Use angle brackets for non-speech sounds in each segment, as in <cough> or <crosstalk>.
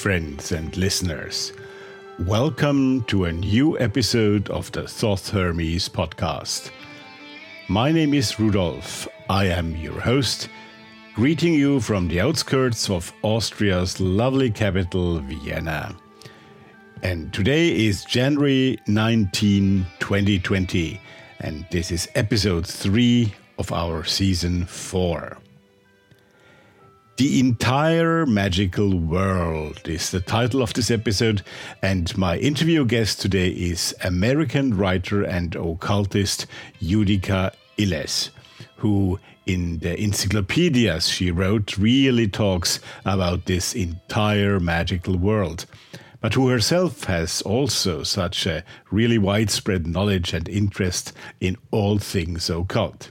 Friends and listeners. Welcome to a new episode of the Thoth Hermes podcast. My name is Rudolf. I am your host, greeting you from the outskirts of Austria's lovely capital, Vienna. And today is January 19, 2020, and this is episode 3 of our season 4. The entire magical world is the title of this episode, and my interview guest today is American writer and occultist Judika Illes, who in the encyclopedias she wrote really talks about this entire magical world but who herself has also such a really widespread knowledge and interest in all things occult.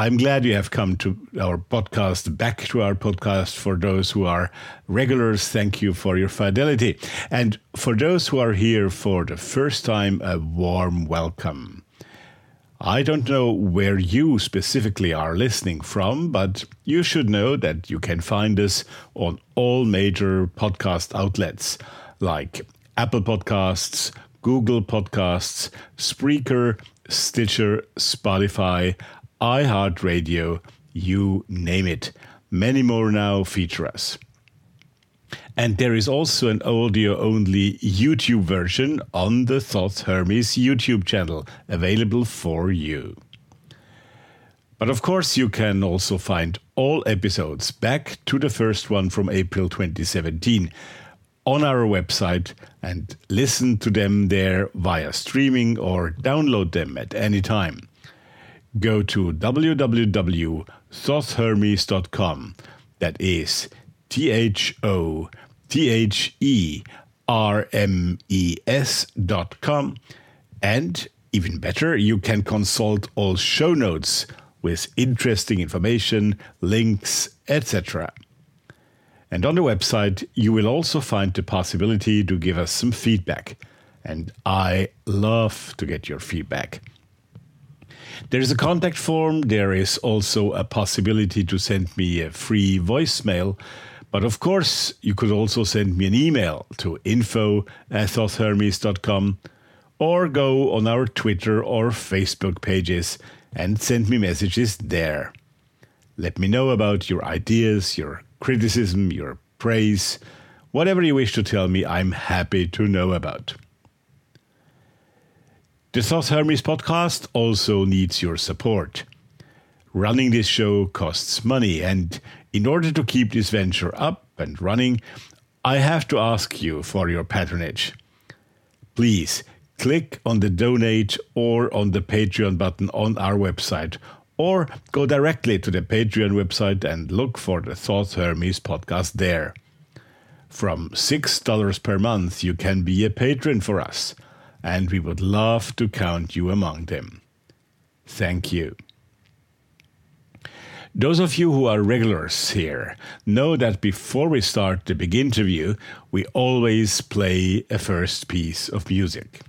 I'm glad you have come to our podcast, back to our podcast. For those who are regulars, thank you for your fidelity. And for those who are here for the first time, a warm welcome. I don't know where you specifically are listening from, but you should know that you can find us on all major podcast outlets like Apple Podcasts, Google Podcasts, Spreaker, Stitcher, Spotify, iHeartRadio, you name it. Many more now feature us. And there is also an audio only YouTube version on the Thoth Hermes YouTube channel available for you. But of course, you can also find all episodes back to the first one from April 2017 on our website and listen to them there via streaming or download them at any time go to www.thothhermes.com. That is T H O T H E R M E S dot com. And even better, you can consult all show notes with interesting information, links, etc. And on the website, you will also find the possibility to give us some feedback. And I love to get your feedback. There is a contact form. There is also a possibility to send me a free voicemail. But of course, you could also send me an email to info or go on our Twitter or Facebook pages and send me messages there. Let me know about your ideas, your criticism, your praise, whatever you wish to tell me, I'm happy to know about. The Thoth Hermes podcast also needs your support. Running this show costs money, and in order to keep this venture up and running, I have to ask you for your patronage. Please click on the donate or on the Patreon button on our website, or go directly to the Patreon website and look for the Thoth Hermes podcast there. From $6 per month, you can be a patron for us and we would love to count you among them. Thank you. Those of you who are regulars here know that before we start the big interview, we always play a first piece of music.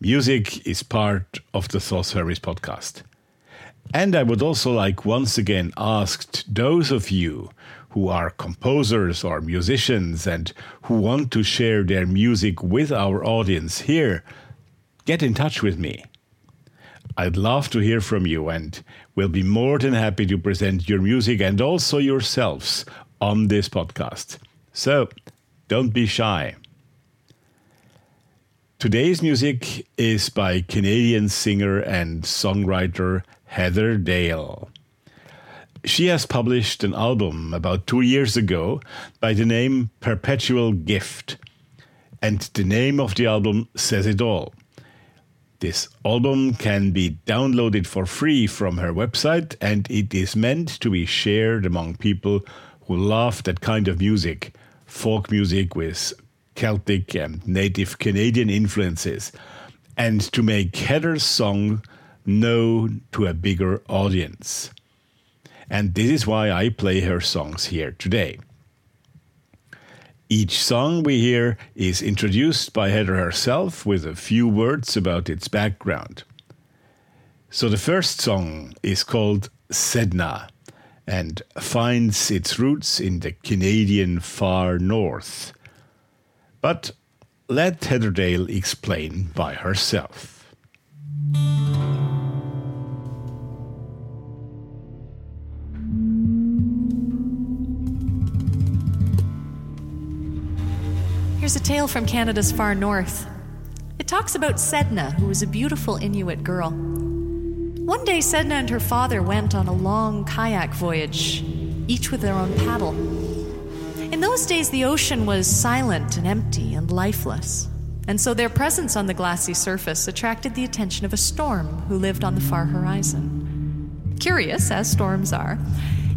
Music is part of the Thoth Hermes podcast. And I would also like once again ask those of you who are composers or musicians and who want to share their music with our audience here, get in touch with me. I'd love to hear from you and will be more than happy to present your music and also yourselves on this podcast. So don't be shy. Today's music is by Canadian singer and songwriter Heather Dale. She has published an album about two years ago by the name Perpetual Gift. And the name of the album says it all. This album can be downloaded for free from her website, and it is meant to be shared among people who love that kind of music folk music with Celtic and native Canadian influences, and to make Heather's song known to a bigger audience. And this is why I play her songs here today. Each song we hear is introduced by Heather herself with a few words about its background. So the first song is called Sedna and finds its roots in the Canadian far north. But let Heather Dale explain by herself. A tale from Canada's far north. It talks about Sedna, who was a beautiful Inuit girl. One day, Sedna and her father went on a long kayak voyage, each with their own paddle. In those days, the ocean was silent and empty and lifeless, and so their presence on the glassy surface attracted the attention of a storm who lived on the far horizon. Curious, as storms are,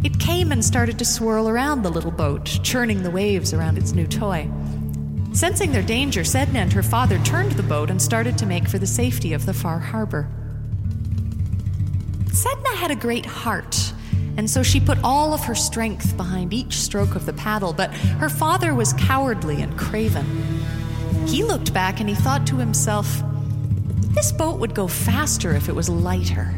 it came and started to swirl around the little boat, churning the waves around its new toy. Sensing their danger, Sedna and her father turned the boat and started to make for the safety of the far harbor. Sedna had a great heart, and so she put all of her strength behind each stroke of the paddle, but her father was cowardly and craven. He looked back and he thought to himself, this boat would go faster if it was lighter.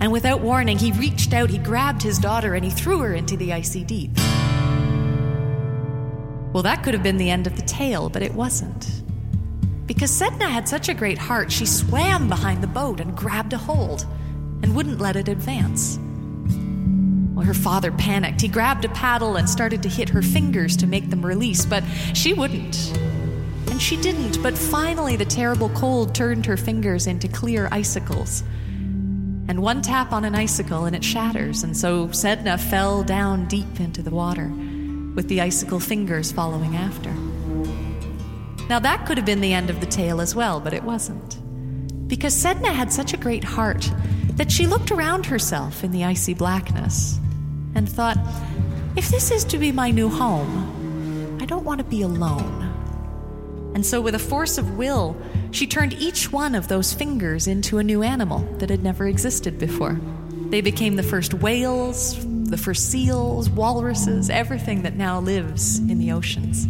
And without warning, he reached out, he grabbed his daughter, and he threw her into the icy deep. Well, that could have been the end of the tale, but it wasn't. Because Sedna had such a great heart, she swam behind the boat and grabbed a hold and wouldn't let it advance. Well, her father panicked. He grabbed a paddle and started to hit her fingers to make them release, but she wouldn't. And she didn't, but finally the terrible cold turned her fingers into clear icicles. And one tap on an icicle and it shatters, and so Sedna fell down deep into the water with the icicle fingers following after. Now, that could have been the end of the tale as well, but it wasn't. Because Sedna had such a great heart that she looked around herself in the icy blackness and thought, if this is to be my new home, I don't want to be alone. And so, with a force of will, she turned each one of those fingers into a new animal that had never existed before. They became the first whales, the first seals, walruses, everything that now lives in the oceans.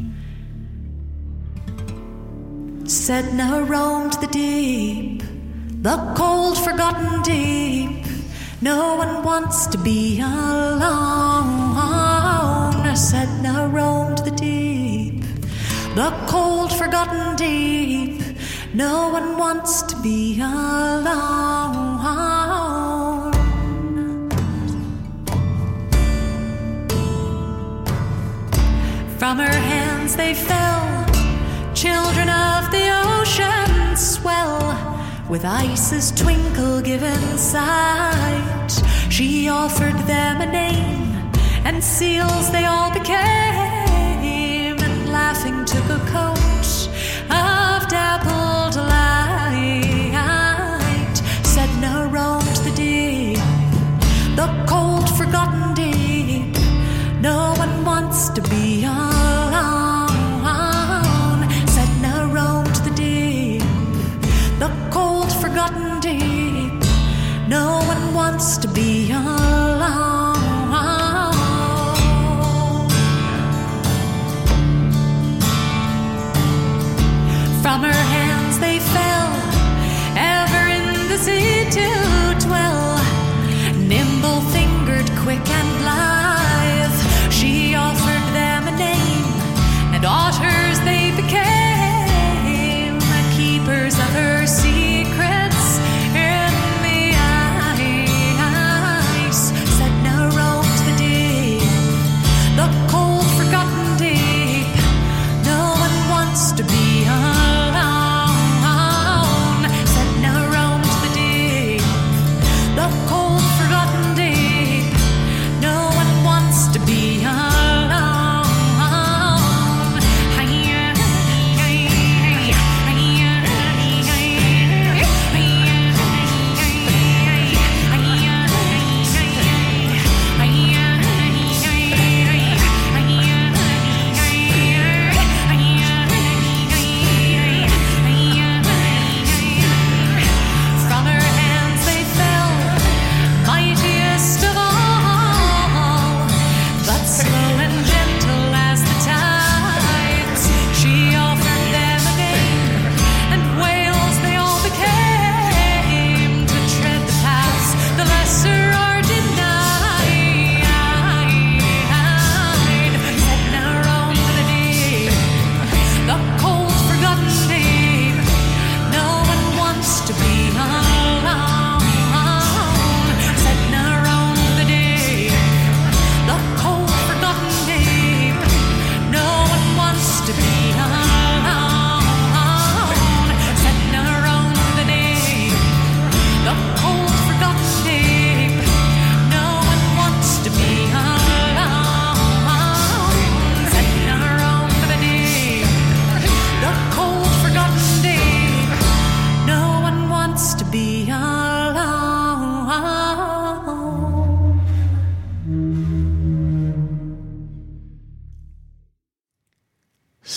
Sedna roamed the deep, the cold, forgotten deep. No one wants to be alone. Sedna roamed the deep, the cold, forgotten deep. No one wants to be alone. From her hands they fell, children of the ocean swell, with ice's twinkle given sight. She offered them a name, and seals they all became,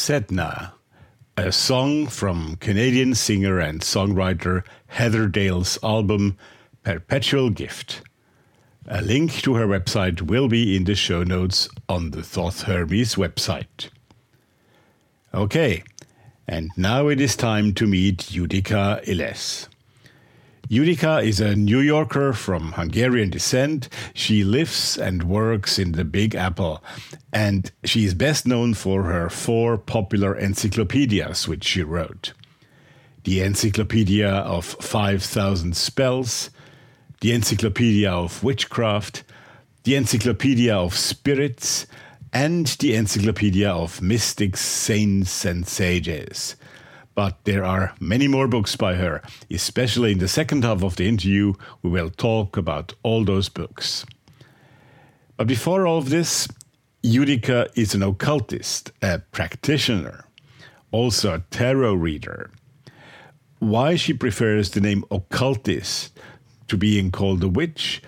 Sedna, a song from Canadian singer and songwriter Heather Dale's album Perpetual Gift. A link to her website will be in the show notes on the Thoth Hermes website. Okay, and now it is time to meet Judika Illes. Judika is a New Yorker from Hungarian descent. She lives and works in the Big Apple, and she is best known for her four popular encyclopedias which she wrote the Encyclopedia of 5,000 Spells, the Encyclopedia of Witchcraft, the Encyclopedia of Spirits, and the Encyclopedia of Mystics, Saints, and Sages but there are many more books by her. Especially in the second half of the interview, we will talk about all those books. But before all of this, Judika is an occultist, a practitioner, also a tarot reader. Why she prefers the name occultist to being called a witch,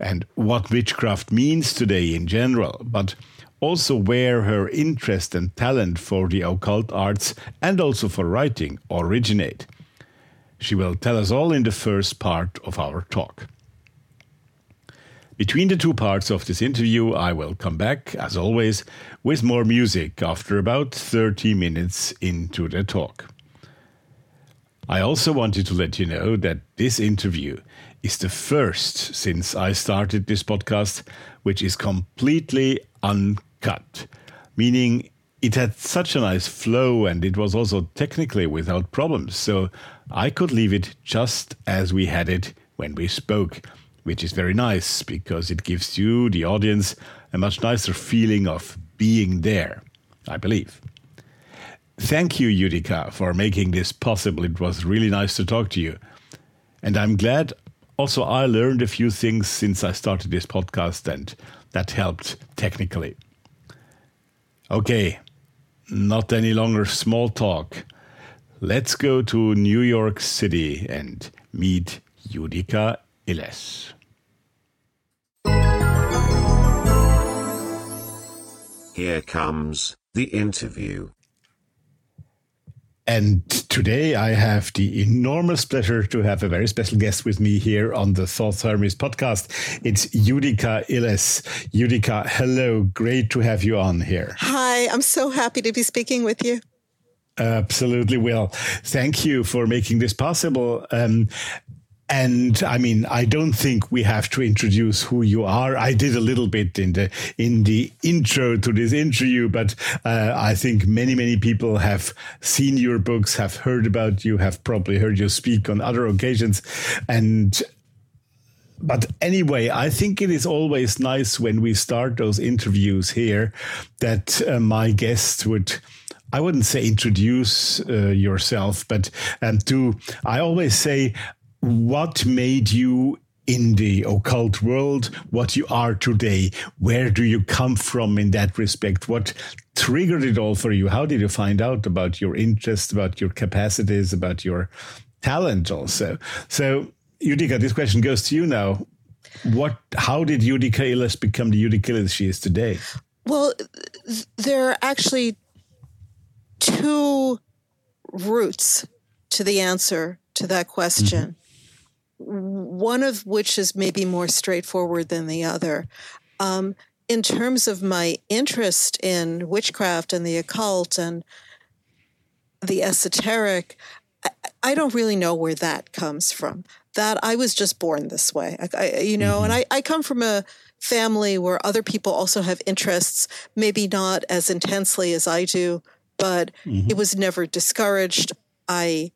and what witchcraft means today in general, but also where her interest and talent for the occult arts and also for writing originate. She will tell us all in the first part of our talk. Between the two parts of this interview, I will come back, as always, with more music after about 30 minutes into the talk. I also wanted to let you know that this interview is the first since I started this podcast, which is completely uncut cut, meaning it had such a nice flow and it was also technically without problems. So I could leave it just as we had it when we spoke, which is very nice because it gives you, the audience, a much nicer feeling of being there, I believe. Thank you, Judika, for making this possible. It was really nice to talk to you. And I'm glad also I learned a few things since I started this podcast, and that helped technically. Okay, not any longer small talk. Let's go to New York City and meet Judika Illes. Here comes the interview. And today I have the enormous pleasure to have a very special guest with me here on the Thoth Hermes podcast. It's Judika Illes. Judika, hello. Great to have you on here. Hi, I'm so happy to be speaking with you. Absolutely will. Thank you for making this possible. Um, and I mean, I don't think we have to introduce who you are. I did a little bit in the in the intro to this interview, but uh, I think many many people have seen your books, have heard about you, have probably heard you speak on other occasions, and but anyway, I think it is always nice when we start those interviews here that uh, my guest would. I wouldn't say introduce uh, yourself, but um, to, I always say, what made you in the occult world, what you are today. Where do you come from in that respect? What triggered it all for you? How did you find out about your interest, about your capacities, about your talent also? So, Judika, this question goes to you now. What? How did Judika Illes become the Judika Illes she is today? Well, there are actually two routes to the answer to that question. Mm-hmm. Mm-hmm one of which is maybe more straightforward than the other. Um, in terms of my interest in witchcraft and the occult and the esoteric, I, I don't really know where that comes from. That I was just born this way, I, I, you know, mm-hmm. and I, I come from a family where other people also have interests, maybe not as intensely as I do, but mm-hmm. it was never discouraged. I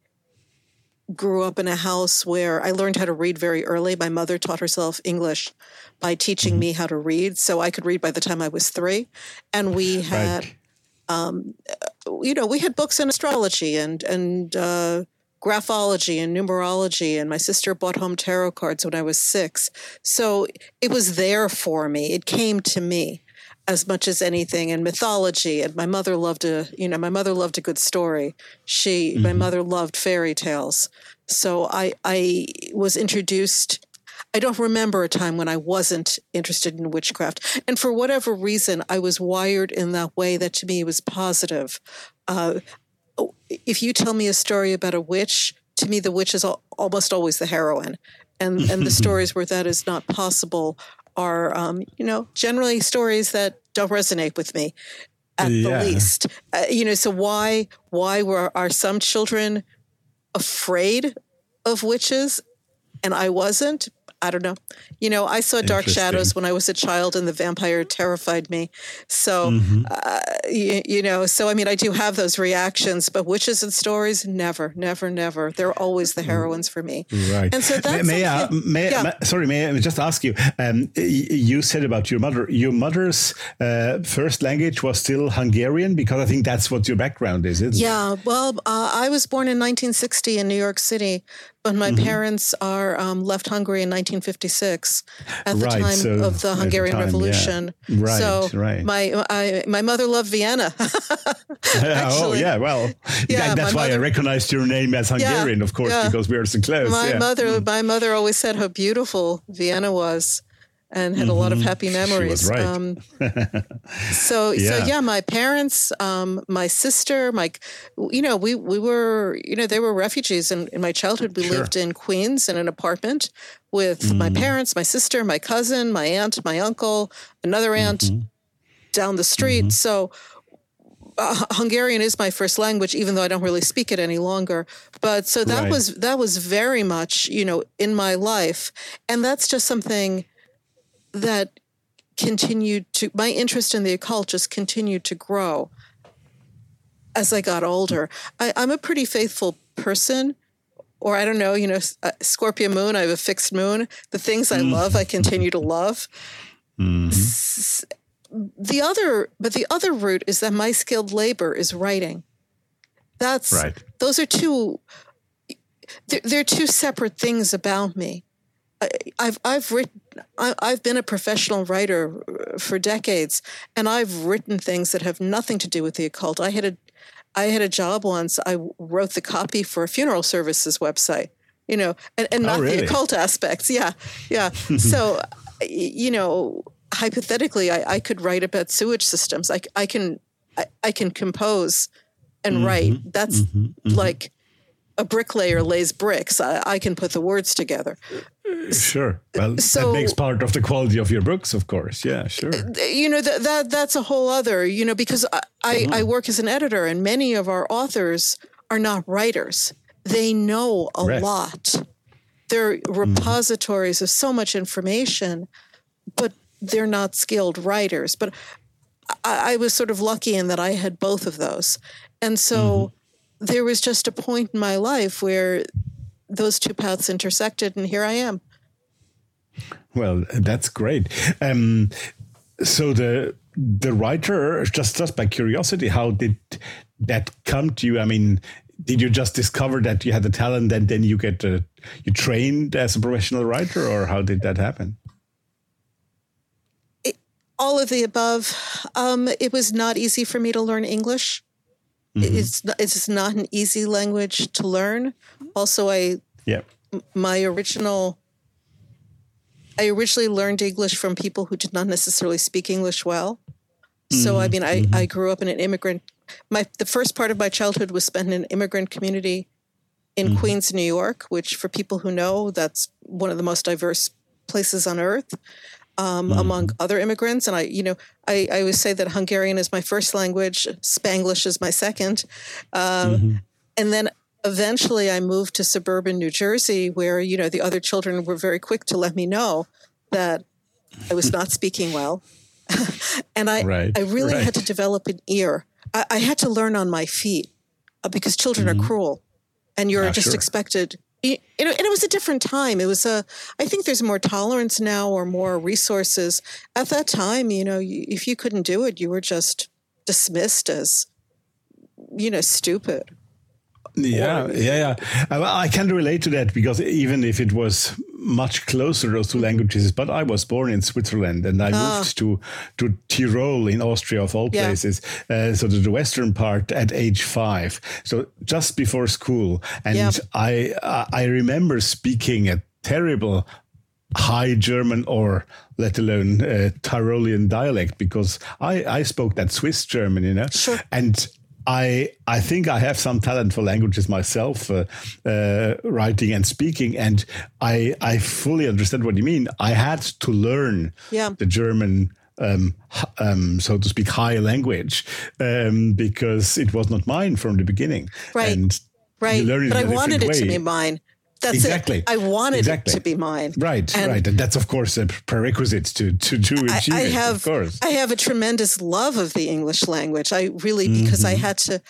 grew up in a house where I learned how to read very early. My mother taught herself English by teaching mm-hmm. me how to read, so I could read by the time I was three. And we <laughs> had, right. um, you know, we had books in astrology and and uh, graphology and numerology. And my sister bought home tarot cards when I was six, so it was there for me. It came to me as much as anything and mythology and my mother loved a you know my mother loved a good story she mm-hmm. my mother loved fairy tales so i i was introduced I don't remember a time when I wasn't interested in witchcraft. And for whatever reason, I was wired in that way that to me was positive. Uh, if you tell me a story about a witch, to me, the witch is almost always the heroine. And, and the <laughs> stories where that is not possible are, um, you know, generally stories that don't resonate with me at yeah. the least. Uh, you know, so why why were are some children afraid of witches and I wasn't? I don't know. You know, I saw Dark Shadows when I was a child, and the vampire terrified me. So, mm-hmm. uh, you, you, know, so I mean, I do have those reactions, but witches and stories, never, never, never. They're always the heroines for me. Right. And so that's may, may I, may, yeah. may, sorry, may I just ask you? Um, you said about your mother. Your mother's uh, first language was still Hungarian because I think that's what your background is. yeah. Well, uh, I was born in 1960 in New York City, but my mm-hmm. parents are um, left Hungary in 1956 at the right, time so of the Hungarian time, Revolution. Yeah. Right, so right. My I, my mother loved Vienna. <laughs> <laughs> oh yeah, well, yeah, that's why mother, I recognized your name as Hungarian, yeah, of course, because we are so close. My mother, mm. my mother always said how beautiful Vienna was and had mm-hmm. a lot of mm-hmm. happy memories. Right. Um, <laughs> so yeah. so yeah, my parents, um, my sister, my you know, we we were you know they were refugees in, in my childhood. We sure. lived in Queens in an apartment with mm. my parents, my sister, my cousin, my aunt, my uncle, another aunt mm-hmm. down the street. Mm-hmm. So uh, Hungarian is my first language, even though I don't really speak it any longer. But so that right. was that was very much you know in my life, and that's just something that continued to my interest in the occult just continued to grow as I got older. I, am a pretty faithful person, or I don't know, you know, uh, Scorpio moon. I have a fixed moon. The things I mm. love, I continue to love. Mm-hmm. The other, but the other route is that my skilled labor is writing. That's right. Those are two. They're, they're two separate things about me. I've I've written I've been a professional writer uh, for decades, and I've written things that have nothing to do with the occult. I had a I had a job once. I wrote the copy for a funeral services website, you know, and, and not oh, really? the occult aspects. Yeah, yeah. <laughs> so, you know, hypothetically, I, I, could write about sewage systems. I, I can I, I can compose and mm-hmm, write. That's mm-hmm, mm-hmm. like a bricklayer lays bricks. I, I, can put the words together. Sure. Well, so, that makes part of the quality of your books, of course. Yeah, sure. You know that that that's a whole other. You know, because I mm-hmm. I, work as an editor, and many of our authors are not writers. They know a lot. They're mm-hmm. repositories mm-hmm. of so much information, but they're not skilled writers. But I, I, was sort of lucky in that I had both of those, and so. Mm-hmm there was just a point in my life where those two paths intersected, and here I am. Well, that's great. Um, so the the writer, just just by curiosity, how did that come to you? I mean, did you just discover that you had the talent, and then you get uh, you trained as a professional writer, or how did that happen? It, all of the above. Um, it was not easy for me to learn English. Mm-hmm. It's it's not an easy language to learn. Also, I yeah my original I originally learned English from people who did not necessarily speak English well. So I mm-hmm. mean, I, mm-hmm. I grew up in an immigrant. My the first part of my childhood was spent in an immigrant community in mm-hmm. Queens, New York, which for people who know, that's one of the most diverse places on earth um, mm-hmm. among other immigrants. And I, you know, I, I, always say that Hungarian is my first language, Spanglish is my second. Um, mm-hmm. And then eventually I moved to suburban New Jersey, where, you know, the other children were very quick to let me know that I was not speaking well. <laughs> and I, right, I really right. had to develop an ear. I, I, had to learn on my feet uh, because children mm-hmm. are cruel and you're yeah, just sure. expected you know, and it was a different time. It was a, I think there's more tolerance now or more resources. At that time, you know, if you couldn't do it, you were just dismissed as, you know, stupid. Yeah, yeah, yeah. I, I can relate to that because even if it was much closer those two languages but i was born in switzerland and i ah. moved to to tyrol in austria of all yeah. places uh, so to the western part at age five so just before school and i i remember speaking a terrible High German or let alone uh, Tyrolean dialect because I, I spoke that Swiss German, you know, Sure. and I I think I have some talent for languages myself, uh, uh, writing and speaking, and I I fully understand what you mean. I had to learn Yeah. the German. Um, um, so to speak, high language um, because it was not mine from the beginning. Right. And right. you learn it but I wanted it different to be mine. That's Exactly. it. I wanted Exactly. it to be mine. Right, And right, and that's of course a prerequisite to to, I, achieve I it. have of course, I have a tremendous love of the English language. I really because Mm-hmm. I had to.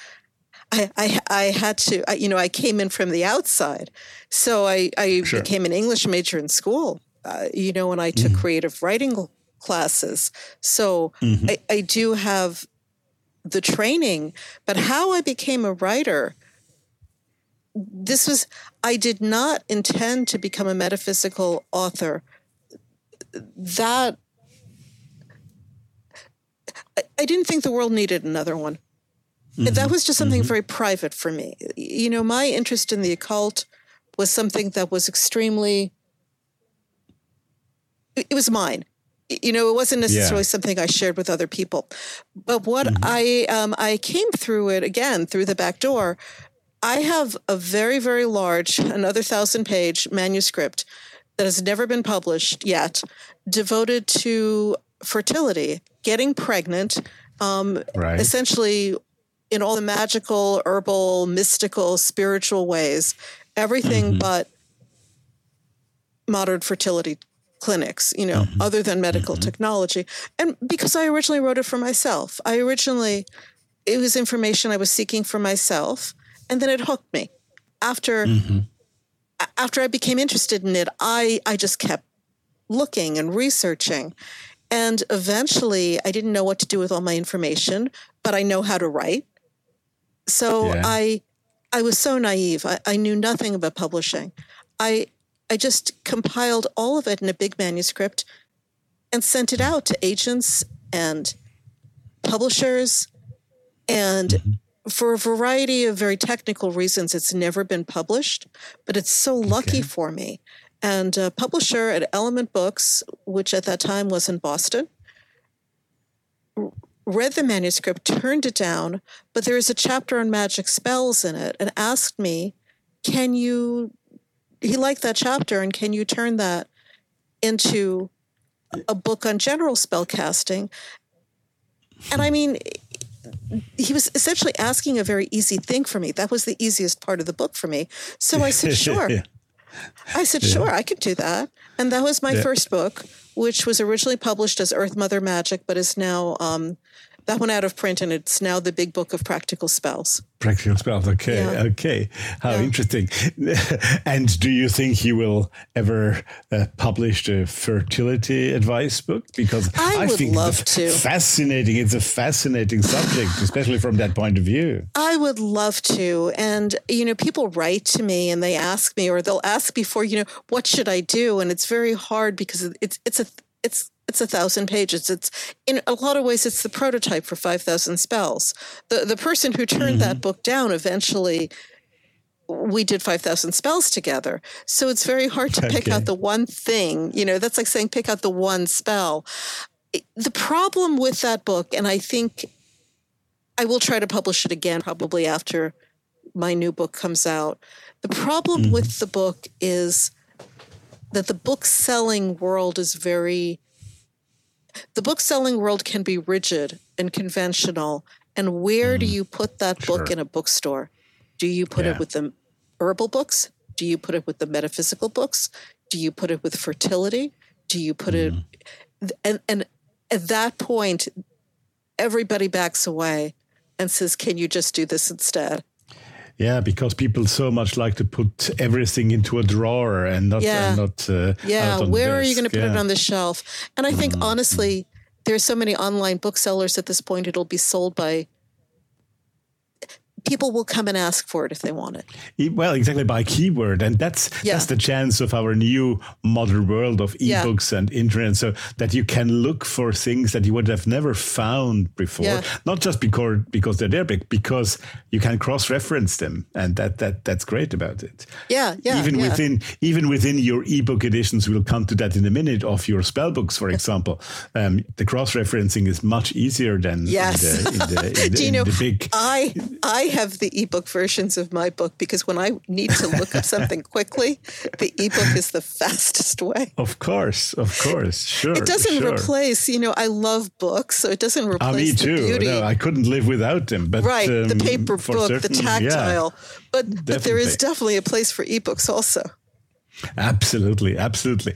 I, I, I had to, I, you know, I came in from the outside. So I, I Sure. became an English major in school, uh, you know, and I Mm-hmm. took creative writing classes. So Mm-hmm. I, I do have the training. But how I became a writer, this was, I did not intend to become a metaphysical author. That I, I didn't think the world needed another one. Mm-hmm. That was just something mm-hmm. very private for me. You know, my interest in the occult was something that was extremely. It was mine. You know, it wasn't necessarily Yeah. something I shared with other people. But what mm-hmm. I um, I came through it again through the back door. I have a very very large, another thousand page manuscript that has never been published yet, devoted to fertility, getting pregnant, um, right? essentially in all the magical, herbal, mystical, spiritual ways, everything mm-hmm. but modern fertility clinics, you know, mm-hmm. other than medical mm-hmm. technology. And because I originally wrote it for myself, I originally, it was information I was seeking for myself, and then it hooked me. After, a- after I became interested in it, I, I just kept looking and researching. And eventually, I didn't know what to do with all my information, but I know how to write. So Yeah. I, I was so naive. I, I knew nothing about publishing. I, I just compiled all of it in a big manuscript and sent it out to agents and publishers. And mm-hmm. For a variety of very technical reasons, it's never been published, but it's so lucky for me. And a publisher at Element Books, which at that time was in Boston, read the manuscript, turned it down, but there is a chapter on magic spells in it, and asked me, Can you? He liked that chapter, and can you turn that into a book on general spell casting? And I mean, he was essentially asking a very easy thing for me. That was the easiest part of the book for me. So I said, <laughs> Sure. Yeah. I said, sure, I could do that. And that was my Yeah. first book, which was originally published as Earth Mother Magic, but is now, um, that went out of print and it's now the big book of practical spells. Practical spells. Okay, Yeah. okay. How Yeah. interesting. <laughs> and do you think he will ever uh, publish a fertility advice book? Because I would think love to. Fascinating. It's a fascinating subject, especially from that point of view. I would love to. And, you know, people write to me and they ask me, or they'll ask before, you know, what should I do? And it's very hard because it's, it's a, it's, it's a thousand pages. It's in a lot of ways, it's the prototype for 5,000 spells. The, the person who turned that mm-hmm. book down eventually, we did 5,000 spells together. So it's very hard to pick out the one thing, you know, that's like saying pick out the one spell. The problem with that book, and I think I will try to publish it again probably after my new book comes out. The problem mm-hmm. with the book is that the book selling world is very the book selling world can be rigid and conventional and where do mm. you put that book in a bookstore? Do you put Yeah. it with the herbal books? Do you put it with the metaphysical books? Do you put it with fertility? Do you put it mm. and and at that point everybody backs away and says can you just do this instead Yeah, because people so much like to put everything into a drawer and not, Yeah. and not uh, Yeah, out on the where are you going to desk. put it on the shelf? And I think honestly, there's so many online booksellers at this point. It'll be sold by people will come and ask for it if they want it. Well, exactly by keyword, and that's yeah. that's the chance of our new modern world of ebooks yeah. and internet, so that you can look for things that you would have never found before. Yeah. Not just because because they're there, but because you can cross reference them, and that that that's great about it. Yeah, yeah. Even within even within your ebook editions, we'll come to that in a minute. Of your spell books, for <laughs> example, um, the cross referencing is much easier than yes. in the, in the, in the, <laughs> you know, big. I I have the ebook versions of my book because when I need to look up something quickly, the ebook is the fastest way. Of course, of course, sure. It doesn't sure. replace, you know, I love books, so it doesn't replace ah, me too. the beauty. No, I couldn't live without them. But right, um, the paper book, certain, the tactile. Yeah, but definitely. but there is definitely a place for ebooks also. Absolutely, absolutely.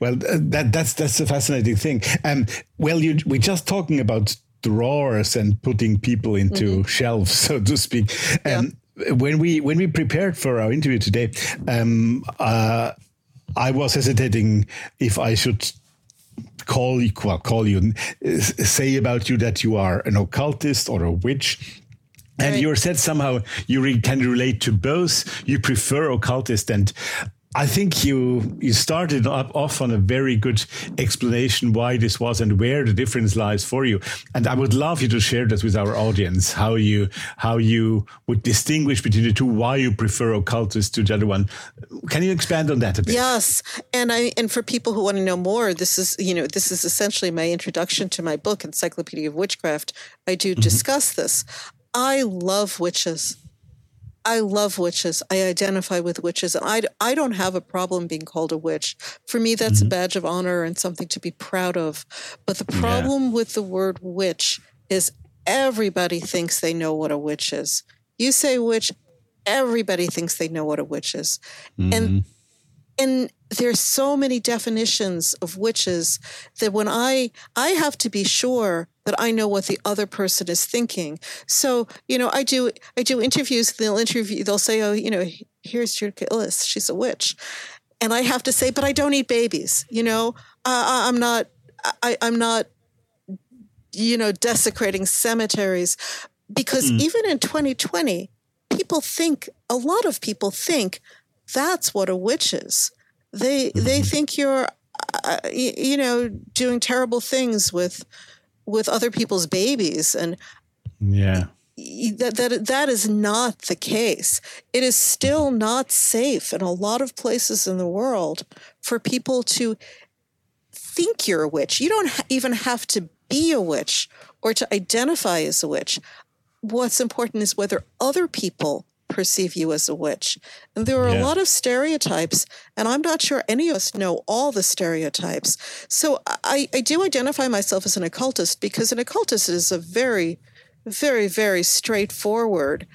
Well, uh, that that's that's a fascinating thing. Um, well, you we're just talking about drawers and putting people into mm-hmm. shelves, <laughs> so to speak. And yeah. When we when we prepared for our interview today, um, uh, I was hesitating if I should call you well, call you say about you that you are an occultist or a witch. And right. you said somehow you re- can relate to both. You prefer occultist, and I think you you started up off on a very good explanation why this was and where the difference lies for you. And I would love you to share that with our audience, how you how you would distinguish between the two, why you prefer occultist to the other one. Can you expand on that a bit? Yes. And I and for people who want to know more, this is you know, this is essentially my introduction to my book, Encyclopedia of Witchcraft. I do mm-hmm. discuss this. I love witches. I love witches. I identify with witches. And I, I don't have a problem being called a witch. For me, that's mm-hmm. a badge of honor and something to be proud of. But the problem yeah. with the word witch is everybody thinks they know what a witch is. You say witch, everybody thinks they know what a witch is. Mm-hmm. And and there's so many definitions of witches that when I I have to be sure that I know what the other person is thinking. So, you know, I do I do interviews, they'll interview they'll say, Oh, you know, here's Judika Illes, she's a witch. And I have to say, but I don't eat babies, you know. Uh, I'm not I, I'm not you know, desecrating cemeteries. Because mm. even in 2020, people think a lot of people think that's what a witch is. They mm-hmm. they think you're, uh, you, you know, doing terrible things with with other people's babies, and yeah, that that that is not the case. It is still not safe in a lot of places in the world for people to think you're a witch. You don't ha- even have to be a witch or to identify as a witch. What's important is whether other people perceive you as a witch. And there are yeah. a lot of stereotypes, and I'm not sure any of us know all the stereotypes. So I, I do identify myself as an occultist because an occultist is a very, very, very straightforward.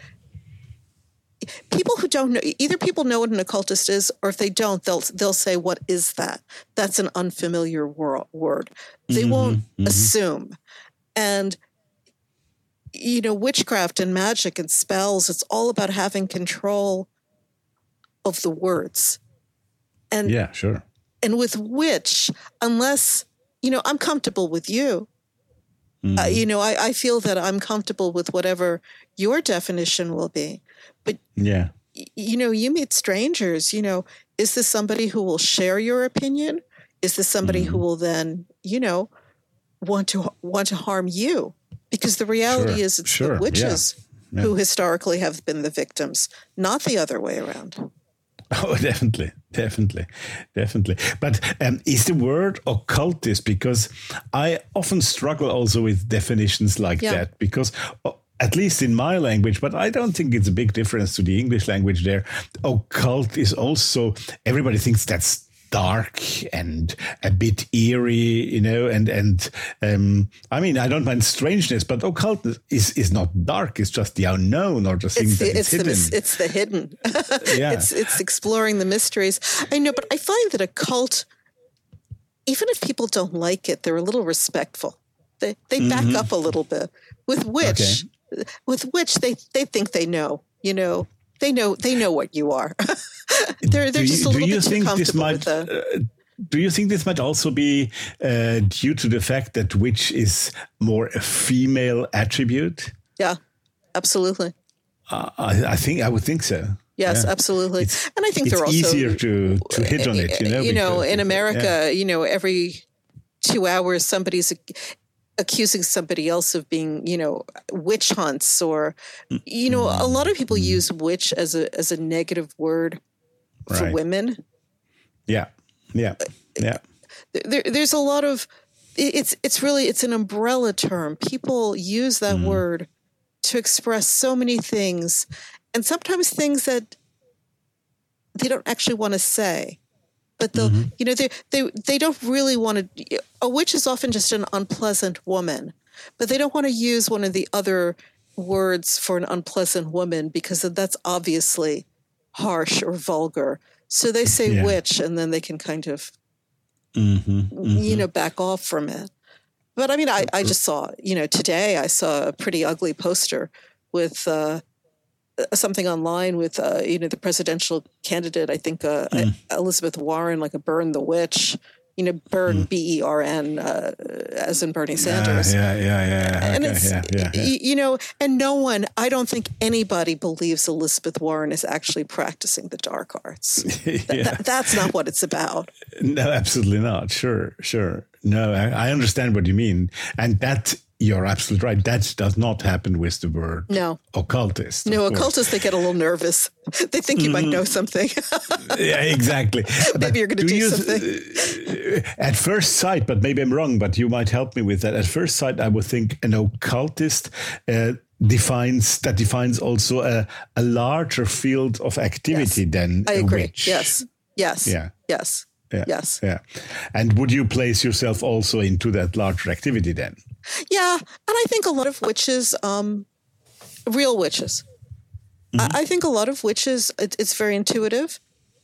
People who don't know, either people know what an occultist is, or if they don't, they'll they'll say, "What is that?" That's an unfamiliar word. They mm-hmm, won't mm-hmm. assume, and you know, witchcraft and magic and spells, it's all about having control of the words. And yeah, sure. And with witch, unless, you know, I'm comfortable with you. Mm. Uh, you know, I, I feel that I'm comfortable with whatever your definition will be. But yeah, you know, you meet strangers, you know, is this somebody who will share your opinion? Is this somebody mm. who will then, you know, want to want to harm you? Because the reality sure, is it's sure, the witches yeah, yeah. who historically have been the victims, not the other way around. <laughs> Oh, definitely, definitely, definitely. But um, is the word occultist because I often struggle also with definitions like yeah. that because. At least in my language, but I don't think it's a big difference to the English language there. Occult is also, everybody thinks that's dark and a bit eerie, you know, and and um, I mean, I don't mind strangeness, but occult is is not dark. It's just the unknown or the things that it's, hidden. The, it's the hidden. <laughs> yeah. it's it's exploring the mysteries. I know, but I find that a cult, even if people don't like it, they're a little respectful. They they back mm-hmm. up a little bit. With which, okay. with which they they think they know. You know, they know they know what you are. <laughs> <laughs> they're they're just a little bit too comfortable might, with the. Uh, do you think this might also be uh, due to the fact that witch is more a female attribute? Yeah, absolutely. Uh, I, I, think I would think so. Yes, yeah. absolutely. It's, and I think they're also easier to to hit on it. You know, you know, in America, yeah. you know, every two hours somebody's accusing somebody else of being, you know, witch hunts or, you know, a lot of people mm-hmm. use witch as a as a negative word for right. women. Yeah, yeah, yeah. There, there's a lot of it's it's really it's an umbrella term. People use that mm-hmm. word to express so many things, and sometimes things that they don't actually want to say but they'll mm-hmm. you know they they they don't really want to a witch is often just an unpleasant woman but they don't want to use one of the other words for an unpleasant woman because that's obviously harsh or vulgar so they say yeah. witch and then they can kind of mm-hmm. Mm-hmm. you know back off from it but i mean I, I just saw you know today i saw a pretty ugly poster with uh, something online with uh, you know the presidential candidate. I think uh, mm. Elizabeth Warren, like a burn the witch. You know, burn mm. B E R N, uh, as in Bernie Sanders. Yeah, yeah, yeah, yeah. And okay, it's yeah, yeah, yeah. you know, and no one. I don't think anybody believes Elizabeth Warren is actually practicing the dark arts. <laughs> yeah. Th- that's not what it's about. No, absolutely not. Sure, sure. No, I, I understand what you mean, and that you're absolutely right. That does not happen with the word no occultist. No, occultists they get a little nervous. <laughs> They think you mm. might know something. <laughs> yeah, exactly. <laughs> maybe but you're going to do, do something. Uh, at first sight, but maybe I'm wrong. But you might help me with that. At first sight, I would think an occultist. Uh, defines that defines also a, a larger field of activity yes. than I agree. Witch. Yes. Yes. Yeah. Yes. Yeah. Yes. Yeah. And would you place yourself also into that larger activity then? Yeah, and I think a lot of witches, um, real witches. Mm-hmm. I, I, think a lot of witches, it, it's very intuitive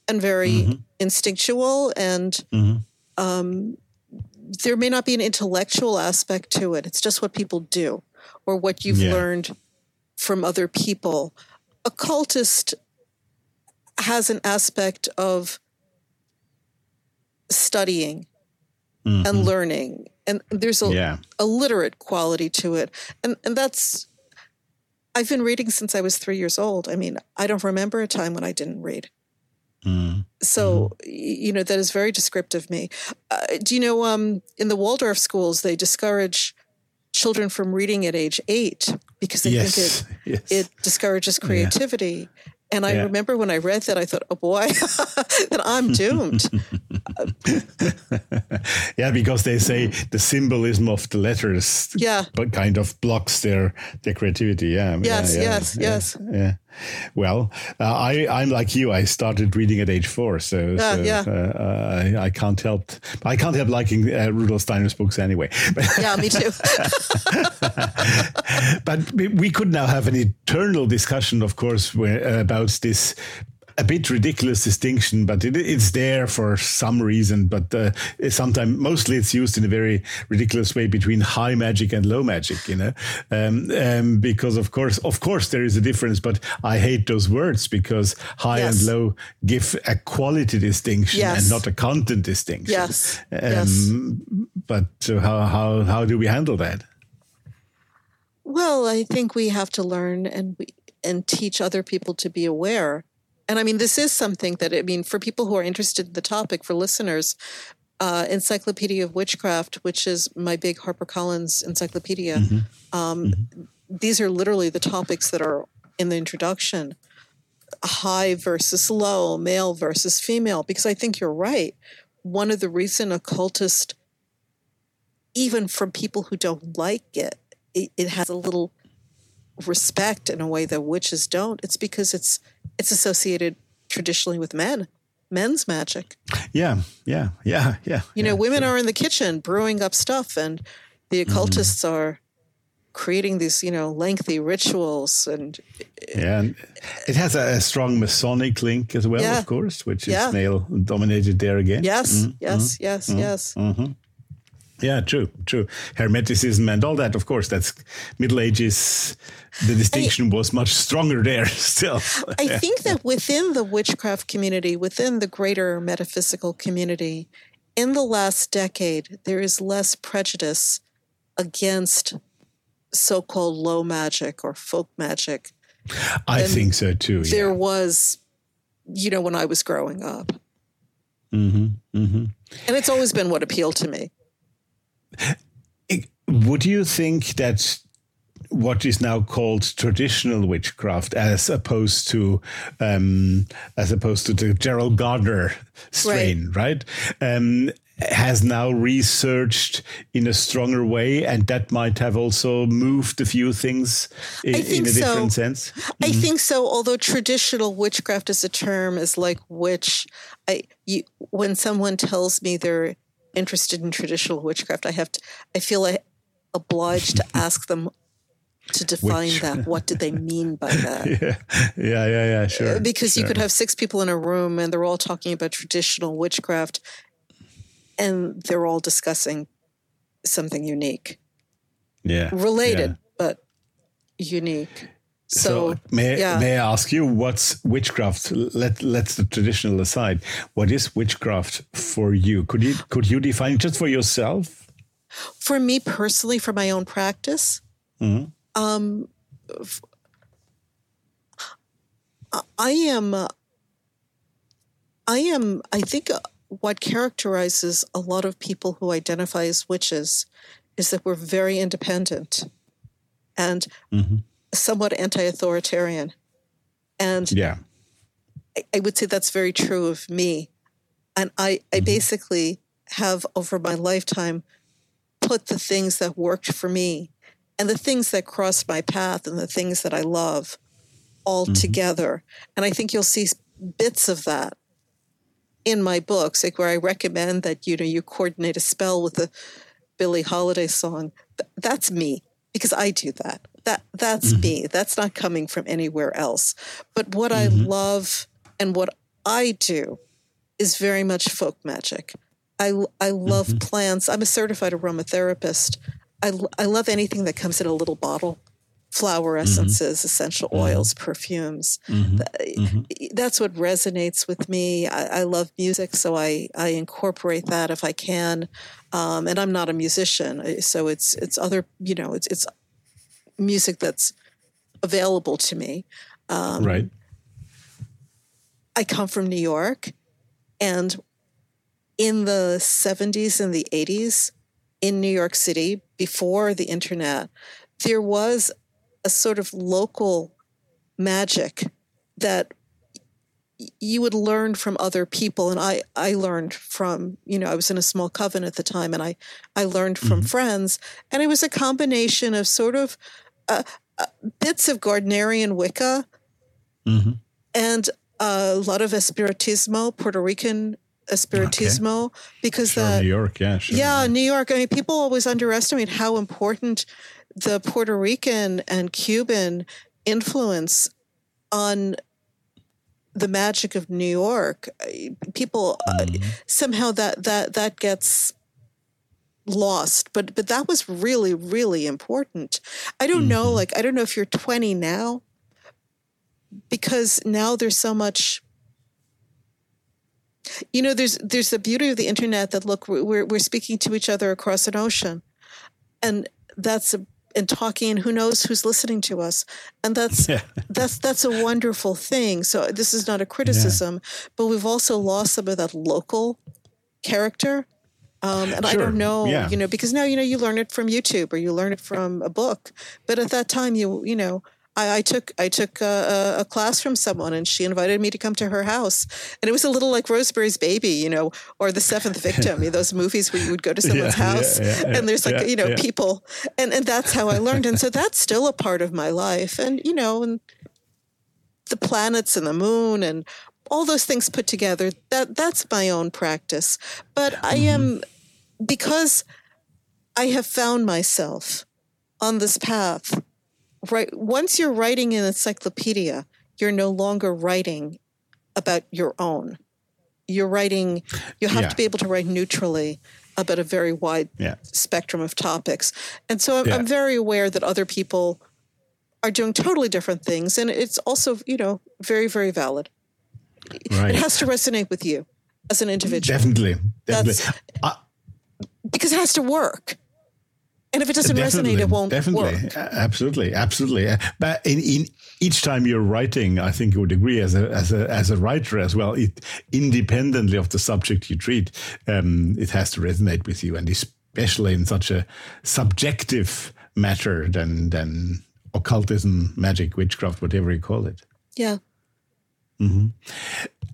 and very mm-hmm. instinctual, and mm-hmm. um, there may not be an intellectual aspect to it. It's just what people do or what you've yeah. learned from other people. Occultist has an aspect of studying mm-hmm. and learning and there's a, yeah. a literate quality to it and and that's i've been reading since i was three years old i mean i don't remember a time when i didn't read mm. so mm. you know that is very descriptive of me uh, do you know um, in the waldorf schools they discourage children from reading at age eight because they yes. think it, yes. <laughs> it discourages creativity yeah. And I yeah. remember when I read that, I thought, oh boy, <laughs> that I'm doomed. <laughs> yeah, because they say the symbolism of the letters yeah. but kind of blocks their, their creativity. Yeah. Yes, yeah, yes, yes. Yeah. Well, uh, I, I'm like you. I started reading at age four, so, yeah, so yeah. Uh, I, I, can't help. I can't help liking uh, Rudolf Steiner's books anyway. <laughs> yeah, me too. <laughs> but we could now have an eternal discussion, of course, where, about this a bit ridiculous distinction, but it, it's there for some reason. But uh, sometimes, mostly, it's used in a very ridiculous way between high magic and low magic. You know, um, um, because of course, of course, there is a difference. But I hate those words because high yes. and low give a quality distinction yes. and not a content distinction. Yes. Um, yes. But uh, how how how do we handle that? Well, I think we have to learn and we, and teach other people to be aware and I mean, this is something that, I mean, for people who are interested in the topic, for listeners, uh, Encyclopedia of Witchcraft, which is my big HarperCollins encyclopedia, mm-hmm. Um, mm-hmm. these are literally the topics that are in the introduction high versus low, male versus female, because I think you're right. One of the reason occultist, even from people who don't like it, it, it has a little respect in a way that witches don't. It's because it's it's associated traditionally with men, men's magic. Yeah, yeah, yeah, yeah. You know, women sure. are in the kitchen brewing up stuff, and the mm-hmm. occultists mm-hmm. are creating these, you know, lengthy rituals and yeah, and it has a, a strong Masonic link as well, yeah. of course, which is yeah. male dominated there again. Yes, mm-hmm. yes, yes, mm-hmm. yes. Yeah, true, true. Hermeticism and all that, of course, that's Middle Ages. The distinction I, was much stronger there <laughs> still. I think that within the witchcraft community, within the greater metaphysical community, in the last decade, there is less prejudice against so called low magic or folk magic I think so too. There was, you know, when I was growing up. Mm-hmm, mm-hmm. And it's always been what appealed to me. Would you think that what is now called traditional witchcraft, as opposed to um, as opposed to the Gerald Gardner strain, right? right? Um, has now researched in a stronger way, and that might have also moved a few things in, in a so. different sense. Mm-hmm. I think so. Although traditional witchcraft as a term is like witch, I you, when someone tells me they're interested in traditional witchcraft, I have to. I feel like obliged to ask them to <laughs> define Which, that. What did they mean by <laughs> that? Yeah, yeah, yeah, yeah sure. Uh, because sure. you could have six people in a room and they're all talking about traditional witchcraft, and they're all discussing something unique. Yeah, related yeah. but unique. So, so may, yeah. may I ask you what's witchcraft? Let let's the traditional aside. What is witchcraft for you? Could you could you define just for yourself? For me personally, for my own practice, mm-hmm. um, I am. Uh, I am. I think uh, what characterizes a lot of people who identify as witches is that we're very independent and mm-hmm. Somewhat anti-authoritarian, and yeah, I, I, would say that's very true of me. And I, I mm-hmm. basically have over my lifetime put the things that worked for me and the things that crossed my path and the things that I love all mm-hmm. together. And I think you'll see bits of that in my books, like where I recommend that you know you coordinate a spell with a Billie Holiday song. That's me because I do that. That that's mm-hmm. me. That's not coming from anywhere else. But what mm-hmm. I love and what I do is very much folk magic. I, I love mm-hmm. plants. I'm a certified aromatherapist. I, I love anything that comes in a little bottle flower mm-hmm. essences, mm-hmm. essential oils, perfumes. Mm-hmm. mm-hmm. That's what resonates with me. I, I, love music, so I, I incorporate that if I can. Um, and I'm not a musician, so it's it's other you know it's it's music that's available to me. Um, right. I come from New York, and in the 70s and the 80s in New York City, before the internet, there was a sort of local magic that you would learn from other people and I, I learned from you know i was in a small coven at the time and i, I learned from mm-hmm. friends and it was a combination of sort of uh, uh, bits of gardnerian wicca mm-hmm. and a lot of espiritismo puerto rican espiritismo okay. because sure, that New York, yeah, sure. yeah, New York. I mean, people always underestimate how important the Puerto Rican and Cuban influence on the magic of New York. People mm-hmm. uh, somehow that that that gets lost but but that was really really important i don't mm-hmm. know like i don't know if you're 20 now because now there's so much you know, there's there's the beauty of the internet that look we're we're speaking to each other across an ocean, and that's a and talking and who knows who's listening to us and that's <laughs> yeah. that's that's a wonderful thing so this is not a criticism yeah. but we've also lost some of that local character um, and sure. I don't know, yeah. you know, because now you know you learn it from YouTube or you learn it from a book. But at that time, you you know, I, I, took I took a, a, class from someone, and she invited me to come to her house, and it was a little like Rosemary's Baby, you know, or The Seventh <laughs> Victim, you know, those movies where you would go to someone's yeah, house, yeah, yeah, and there's like you know people, and and that's how I learned, and so that's still a part of my life, and you know, and the planets and the moon and all those things put together, that that's my own practice, but I mm-hmm. am because I have found myself on this path right once you're writing an encyclopedia, you're no longer writing about your own. You're writing. You have yeah. to be able to write neutrally about a very wide yeah. spectrum of topics, and so I'm, yeah. I'm very aware that other people are doing totally different things, and it's also you know very very valid. Right. It has to resonate with you as an individual. Definitely, definitely. Uh, because it has to work. And if it doesn't definitely, resonate, it won't definitely, work. absolutely, absolutely. Uh, But in, in each time you're writing, I think you would agree as a as a as a writer as well. It independently of the subject you treat, um, it has to resonate with you, and especially in such a subjective matter than than occultism, magic, witchcraft, whatever you call it. Yeah.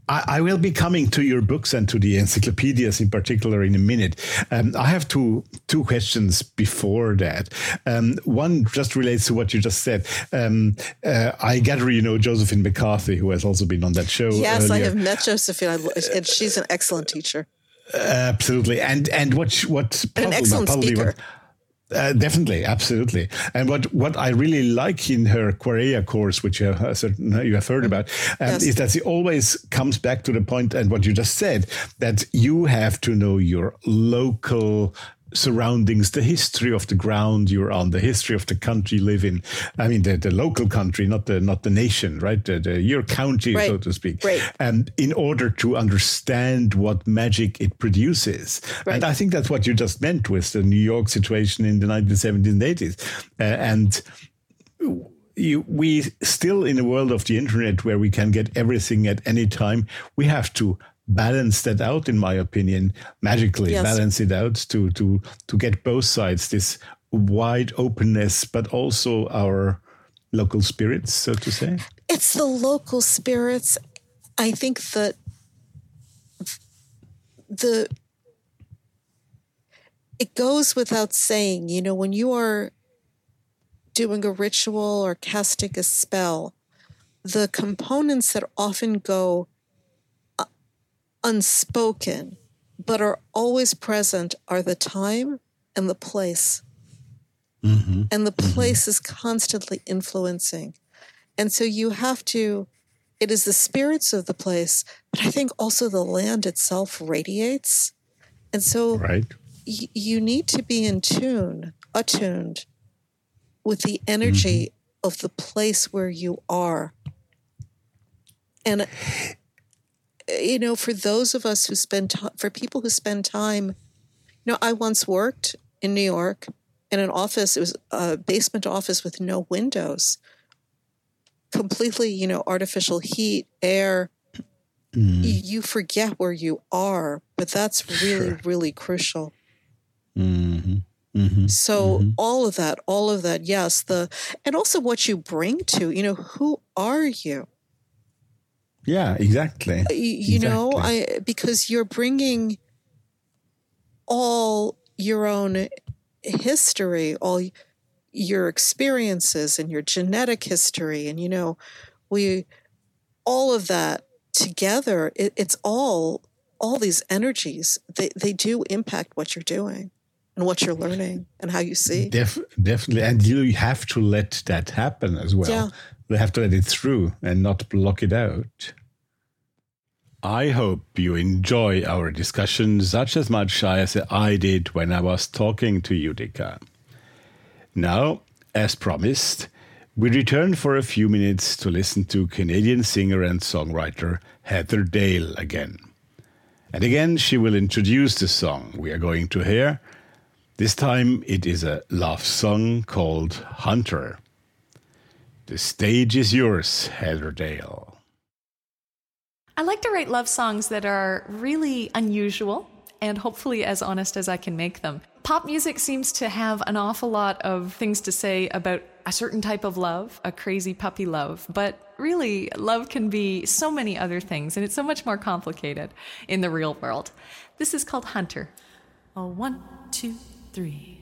I, I will be coming to your books and to the encyclopedias in particular in a minute. Um, I have two two questions before that. Um, one just relates to what you just said. Um, uh, I gather you know Josephine McCarthy, who has also been on that show. Yes, I have met Josephine, and she's an excellent teacher. Absolutely, and and what what And an excellent probably speaker. what uh, definitely, absolutely. And what, what I really like in her Quareia course, which you have, uh, certain, you have heard about, um, Yes. is that she always comes back to the point and what you just said that you have to know your local surroundings, the history of the ground you're on, the history of the country you live in. I mean, the, the local country, not the not the nation, right? The, the, your county, so to speak. Right. And in order to understand what magic it produces. Right. And I think that's what you just meant with the New York situation in the 1970s and 80s. Uh, and you, we still in a world of the internet where we can get everything at any time, we have to balance that out, in my opinion, magically Yes. balance it out to to to get both sides this wide openness, but also our local spirits, so to say. It's the local spirits. I think that the it goes without saying, you know, when you are doing a ritual or casting a spell, the components that often go unspoken but are always present are the time and the place. Mm-hmm. And the mm-hmm. place is constantly influencing. And so you have to, it is the spirits of the place, but I think also the land itself radiates. And so Right. y- you need to be in tune, attuned with the energy mm-hmm. of the place where you are. And, you know, for those of us who spend time, for people who spend time, you know, I once worked in New York in an office, it was a basement office with no windows, completely, you know, artificial heat, air. Mm. You forget where you are, but that's really, Sure. really crucial. hmm hmm So all of that, all of that, yes, the and also what you bring to, you know, who are you? Yeah, exactly. Y- You know, I because you're bringing all your own history, all your experiences and your genetic history and you know, we all of that together, it, it's all all these energies, they they do impact what you're doing and what you're learning and how you see. Def- definitely. And you have to let that happen as well. Yeah. You have to let it through and not block it out. I hope you enjoy our discussion such as much as I did when I was talking to Judika. Now, as promised, we return for a few minutes to listen to Canadian singer and songwriter Heather Dale again. And again, she will introduce the song we are going to hear. This time it is a love song called Hunter. The stage is yours, Heather Dale. I like to write love songs that are really unusual and hopefully as honest as I can make them. Pop music seems to have an awful lot of things to say about a certain type of love, a crazy puppy love, but really, love can be so many other things, and it's so much more complicated in the real world. This is called Hunter. Oh, one, two, three.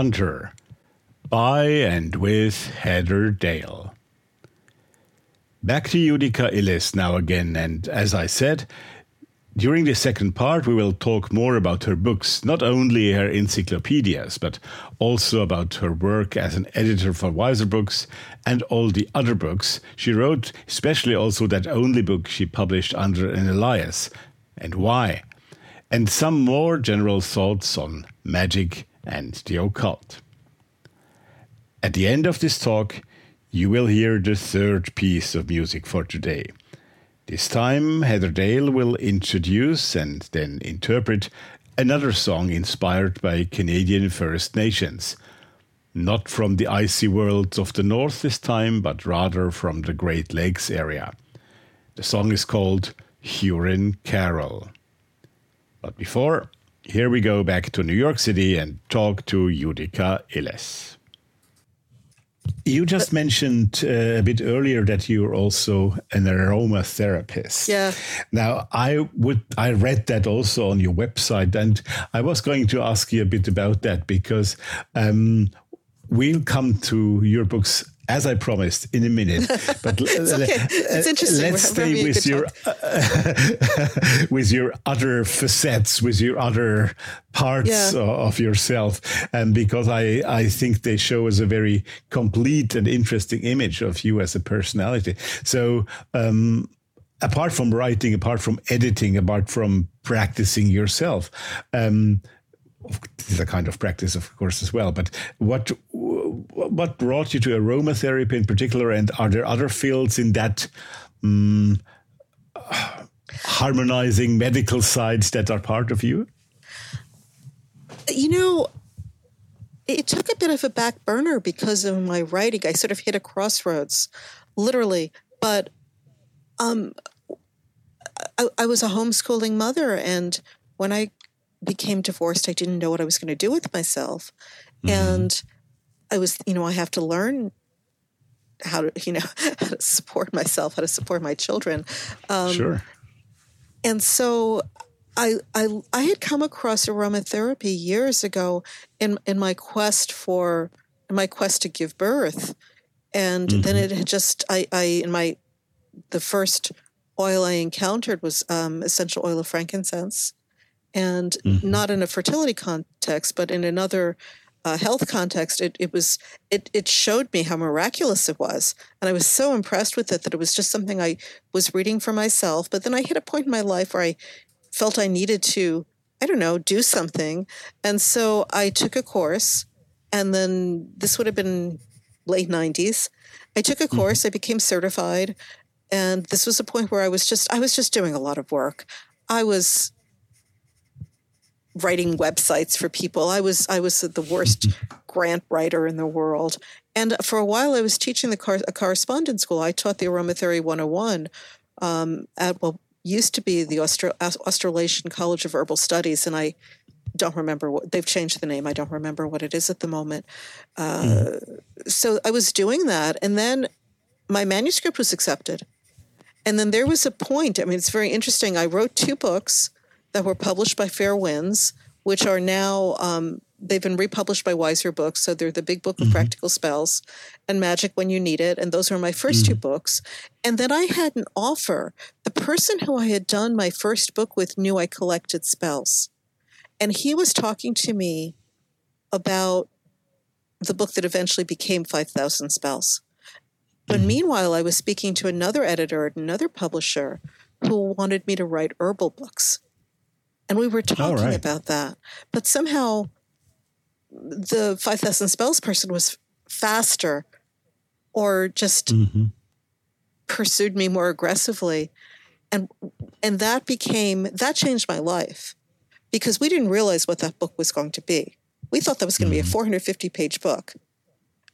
Hunter by and with Heather Dale. Back to Judika Illes now again, and as I said, during the second part, we will talk more about her books, not only her encyclopedias, but also about her work as an editor for Weiser Books and all the other books she wrote, especially also that only book she published under an alias, and why, and some more general thoughts on magic and the occult. At the end of this talk, you will hear the third piece of music for today. This time, Heather Dale will introduce and then interpret another song inspired by Canadian First Nations. Not from the icy worlds of the north this time, but rather from the Great Lakes area. The song is called Huron Carol. But before, here we go back to New York City and talk to Judika Illes. You just mentioned uh, a bit earlier that you're also an aromatherapist. Yeah. Now I would I read that also on your website, and I was going to ask you a bit about that because um, we'll come to your books as I promised, in a minute. <laughs> But it's okay. It's interesting. Let's stay with your <laughs> with your other facets, with your other parts yeah. of yourself, and because I I think they show us a very complete and interesting image of you as a personality. So. Um, apart from writing, apart from editing, apart from practicing yourself, um, this is a kind of practice, of course, as well. But what what brought you to aromatherapy in particular, and are there other fields in that um, harmonizing medical sides that are part of you? You know, it took a bit of a back burner because of my writing. I sort of hit a crossroads, literally. But um, I, I was a homeschooling mother, and when I became divorced, I didn't know what I was going to do with myself. Mm-hmm. And I was, you know, I have to learn how to, you know, <laughs> how to support myself, how to support my children. Um, sure. And so I, I, I had come across aromatherapy years ago in, in my quest for, in my quest to give birth. And mm-hmm. then it had just, I, I, in my, the first oil I encountered was um, essential oil of frankincense and mm-hmm. not in a fertility context, but in another uh, health context, it, it was it it showed me how miraculous it was, and I was so impressed with it that it was just something I was reading for myself. But then I hit a point in my life where I felt I needed to, I don't know, do something, and so I took a course, and then this would have been late '90s. I took a mm-hmm. course. I became certified, and this was a point where I was just I was just doing a lot of work. I was writing websites for people. I was I was the worst grant writer in the world. And for a while, I was teaching the car, a correspondence school. I taught the Aromatherapy 101 um, at what used to be the Austral- Australasian College of Herbal Studies, and I don't remember what they've changed the name. I don't remember what it is at the moment. Uh, mm. So I was doing that, and then my manuscript was accepted. And then there was a point. I mean, it's very interesting. I wrote two books that were published by Fair Winds, which are now um, they've been republished by Weiser Books. So they're the Big Book of mm-hmm. Practical Spells and Magic When You Need It, and those were my 1st mm-hmm. two books. And then I had an offer. The person who I had done my first book with knew I collected spells, and he was talking to me about the book that eventually became Five Thousand Spells. But mm-hmm. meanwhile, I was speaking to another editor at another publisher who wanted me to write herbal books. And we were talking right. about that. But somehow the 5,000 spells person was faster or just mm-hmm. pursued me more aggressively. And, and that became, that changed my life because we didn't realize what that book was going to be. We thought that was going to mm-hmm. be a mm-hmm. 450 page book.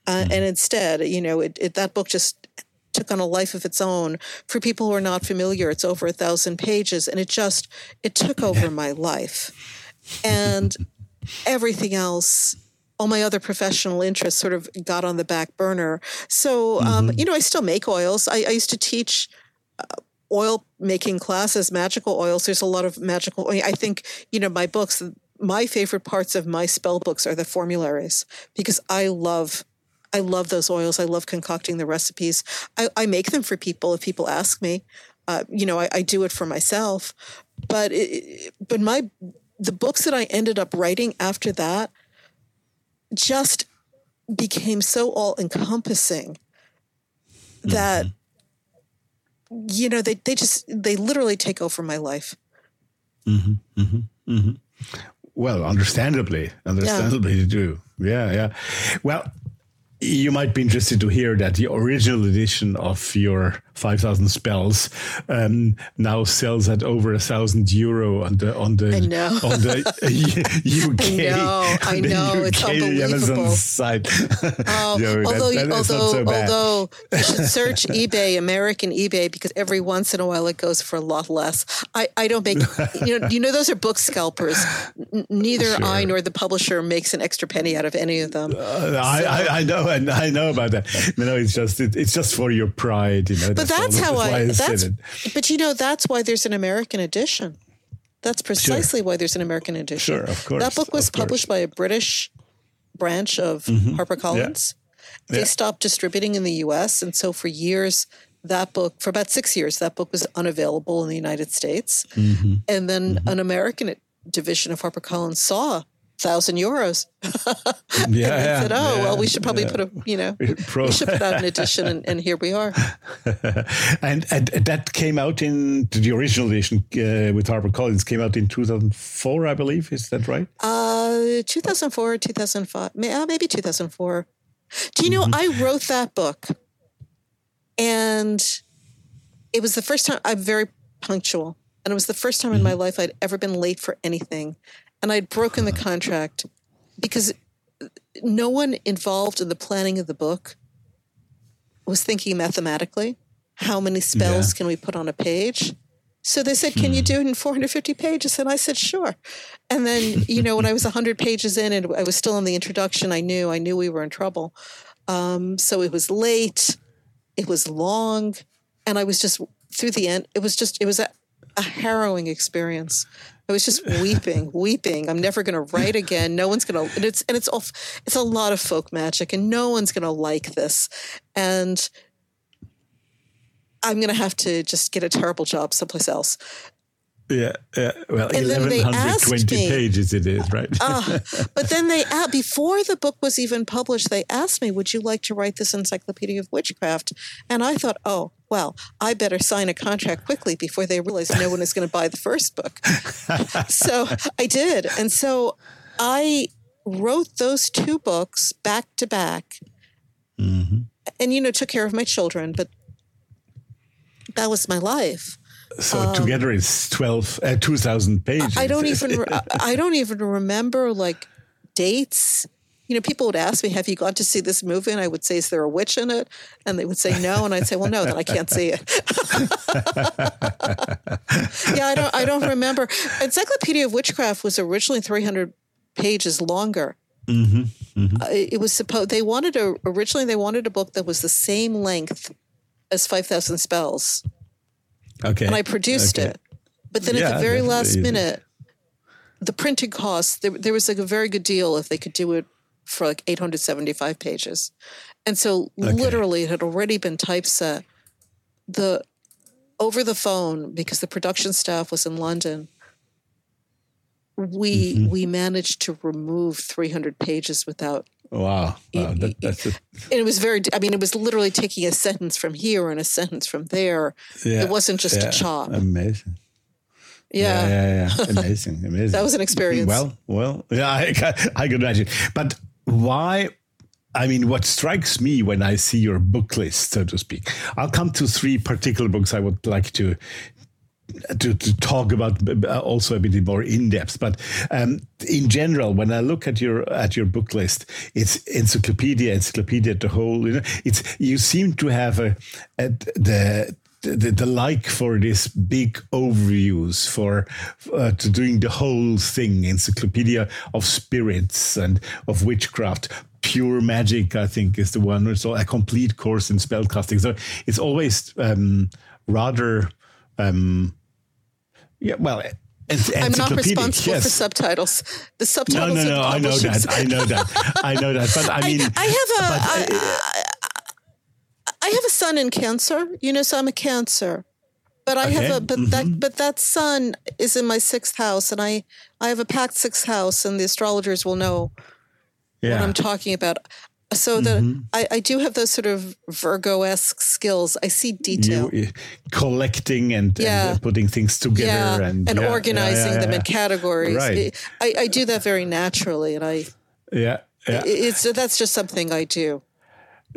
Uh, mm-hmm. And instead, you know, it, it, that book just took on a life of its own. For people who are not familiar, it's over a thousand pages, and it just it took over my life, and everything else. All my other professional interests sort of got on the back burner. So, um, mm-hmm. you know, I still make oils. I, I used to teach uh, oil making classes, magical oils. There's a lot of magical. I think you know my books. My favorite parts of my spell books are the formularies because I love I love those oils. I love concocting the recipes. I, I make them for people if people ask me. Uh, you know, I, I, do it for myself. But it, but my the books that I ended up writing after that just became so all encompassing that mm-hmm. you know they they just they literally take over my life. Mm-hmm, mm-hmm, mm-hmm. well, understandably, understandably yeah. to do. Yeah, yeah. Well, you might be interested to hear that the original edition of your 5000 spells um, now sells at over a thousand euro on the on the on the <laughs> UK I know, I know. it's unbelievable site. Oh, although that, that although so although you should <laughs> search eBay American eBay because every once in a while it goes for a lot less. I, I don't make you know you know those are book scalpers. N- neither sure. I nor the publisher makes an extra penny out of any of them. Uh, so. I, I, I know and I know about that. You know, it's just it, it's just for your pride, you know. But that's, how I. That's, but you know, that's why there's an American edition. That's precisely sure. why there's an American edition. Sure, of course. That book was published by a British branch of mm-hmm. HarperCollins. They Yeah. stopped distributing in the US. And so for years, that book, for about six years, that book was unavailable in the United States. Mm-hmm. And then an American division of HarperCollins saw thousand euros. Yeah, <laughs> and yeah, said, "Oh, yeah, well, we should probably yeah. put a, you know, Pro- <laughs> we should put out an <laughs> edition." And, and here we are. and, and that came out in the original edition uh, with HarperCollins came out in 2004, I believe. Is that right? Uh, 2004, 2005, uh, maybe 2004. Do you know, I wrote that book and it was the first time I'm very punctual. And it was the first time in my life I'd ever been late for anything. And I'd broken the contract because no one involved in the planning of the book was thinking mathematically. How many spells Yeah. can we put on a page? So they said, Can you do it in 450 pages? And I said, Sure. And then, you know, when I was 100 pages in and I was still in the introduction, I knew, I knew we were in trouble. Um, so it was late, it was long, and I was just through the end. It was just, it was a, harrowing experience. I was just weeping, <laughs> weeping. I'm never going to write again. No one's going to, and it's, and it's all, it's a lot of folk magic and no one's going to like this. And I'm going to have to just get a terrible job someplace else. Yeah, yeah. Well, And 1120 me- pages it is, right? Ah, but then they before the book was even published, they asked me, "Would you like to write this encyclopedia of witchcraft?" And I thought, "Oh, well, I better sign a contract quickly before they realize no one is going to buy the first book." <laughs> so I did, and so I wrote those two books back to back, and you know, took care of my children, but that was my life. So together it's 12, uh, 2,000 pages. Um, I don't even re- <laughs> I- don't even remember like dates. You know, people would ask me, "Have you gone to see this movie?" And I would say, "Is there a witch in it?" And they would say no, and I'd say, "Well, no, then I can't see it." <laughs> yeah, I don't. I don't remember. Encyclopedia of Witchcraft was originally three hundred pages longer. Mm-hmm, Uh, it was supposed they wanted a originally they wanted a book that was the same length as Five Thousand Spells Okay. and I produced okay. it. But then at the very last definitely. minute, the printing costs there, there was like a very good deal if they could do it for like 875 pages, and so literally it had already been typeset. The over the phone because the production staff was in London. We Mm-hmm. we managed to remove 300 pages without Wow. wow that, that's a, <laughs> and it was very i mean it was literally taking a sentence from here and a sentence from there yeah, it wasn't just yeah, a chop Amazing. yeah, yeah, yeah. <laughs> Amazing, amazing. that was an experience Well, well, yeah, I, I can imagine. But why? I mean, what strikes me when I see your book list, so to speak, I'll come to three particular books I would like to to, to talk about uh, also a bit more in depth. But um, in general, when I look at your at your book list, it's encyclopedia, encyclopedia the whole. You know, it's you seem to have a, a the. The, the like for this big overviews for uh, to doing the whole thing encyclopedia of spirits and of witchcraft pure magic i think is the one it's a complete course in spellcasting so it's always um, rather um, yeah, well, it's I'm not encyclopedic, responsible yes. for subtitles. The subtitles. no, no. are I know that. I know that. I know that. But I mean, I have a. but, I, uh, I have a sun in Cancer. You know, so I'm a Cancer. But I Okay, have a but Mm-hmm. that but that sun is in my sixth house, and I I have a packed sixth house, and the astrologers will know what I'm talking about. So that I, I do have those sort of Virgo esque skills. I see detail. you, uh, collecting and, Yeah. and uh, putting things together yeah, and, and yeah, organizing them in categories. Right. I, I do that very naturally, and I Yeah, yeah. it's that's just something I do.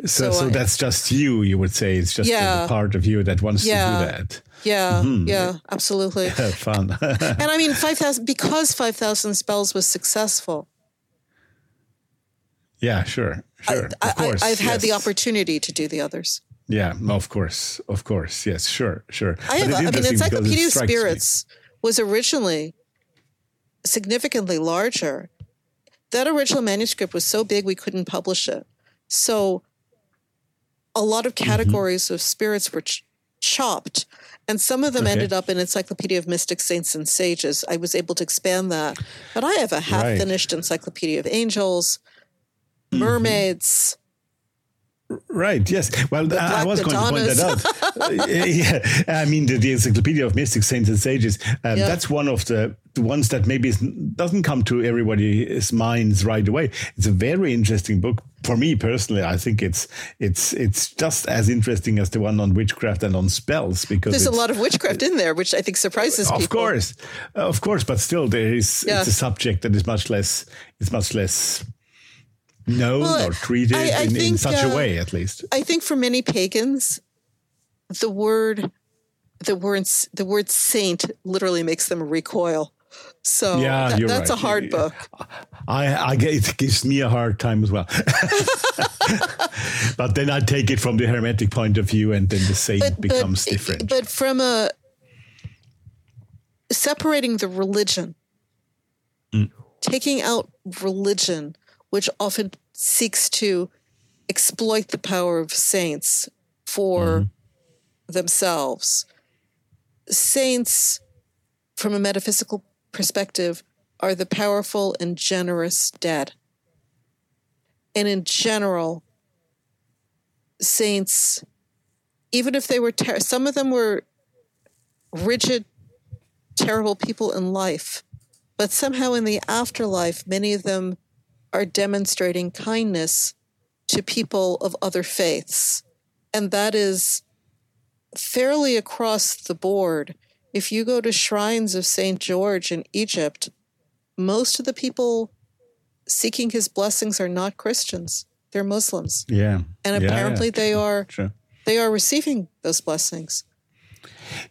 So, so so I- that's just you. You would say it's just the- Yeah. the part of you that wants Yeah. to do that. Yeah, Mm-hmm. yeah, absolutely. <laughs> Fun. and I mean, <laughs> five thousand because five thousand spells was successful. yeah, sure, sure. I, of course, I, I've had the yes. opportunity to do the others. Yeah, of course, of course. Yes, sure, sure. I have. I mean, Encyclopedia of strikes me. Spirits was originally significantly larger. That original manuscript was so big we couldn't publish it. So a lot of Mm-hmm. categories of spirits were ch- chopped, and some of them Okay. ended up in Encyclopedia of Mystic Saints, and Sages. I was able to expand that, but I have a half-finished Encyclopedia of Angels, Mm-hmm. Mermaids, Right. Yes. Well, I, I was going to point that out. yeah. I mean, the, the, Encyclopedia of Mystic Saints and Sages. Um, yeah. That's one of the, the ones that maybe doesn't come to everybody's minds right away. It's a very interesting book for me personally. I think it's it's it's just as interesting as the one on witchcraft and on spells because there's a lot of witchcraft in there, which I think surprises of people. Of course, of course, but still, there is yeah. it's a subject that is much less. It's much less known well, or treated I, I in, think, in, such uh, a way, at least. I think for many pagans, the word the word the word saint literally makes them recoil. So yeah, that, that's right. a hard book. I, I it gives me a hard time as well. <laughs> but then I take it from the hermetic point of view, and then the saint but, becomes but, different. But from a separating the religion, mm. taking out religion which often seeks to exploit the power of saints for mm-hmm. themselves. Saints, from a metaphysical perspective, are the powerful and generous dead. And in general, saints, even if they were, ter- some of them were rigid, terrible people in life, but somehow in the afterlife, many of them are demonstrating kindness to people of other faiths. And that is fairly across the board. If you go to shrines of St. George in Egypt, most of the people seeking his blessings are not Christians. They're Muslims. Yeah. And apparently yeah, yeah. they are sure. they are receiving those blessings.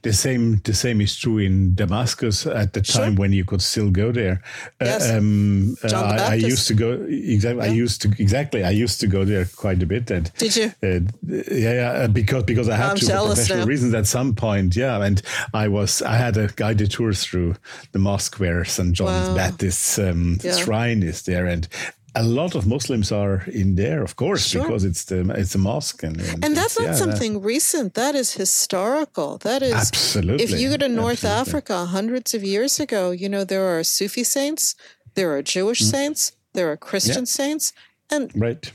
The same, the same is true in Damascus at the time sure. when you could still go there. Uh, yes. Uh, um, John uh, I, I, used to go exactly. Yeah. I used to exactly. I used to go there quite a bit. And did you? Uh, yeah, yeah. Uh, because because I had I'm to for professional now. reasons at some point. Yeah, and I was I had a guided tour through the mosque where St. John wow. Baptist's um, yeah. shrine is there, and a lot of Muslims are in there, of course, sure. because it's the it's a mosque, and and, and that's not yeah, something that, recent. That is historical. That is absolutely. If you go to North absolutely. Africa, hundreds of years ago, you know there are Sufi saints, there are Jewish mm. saints, there are Christian yeah. saints, and right.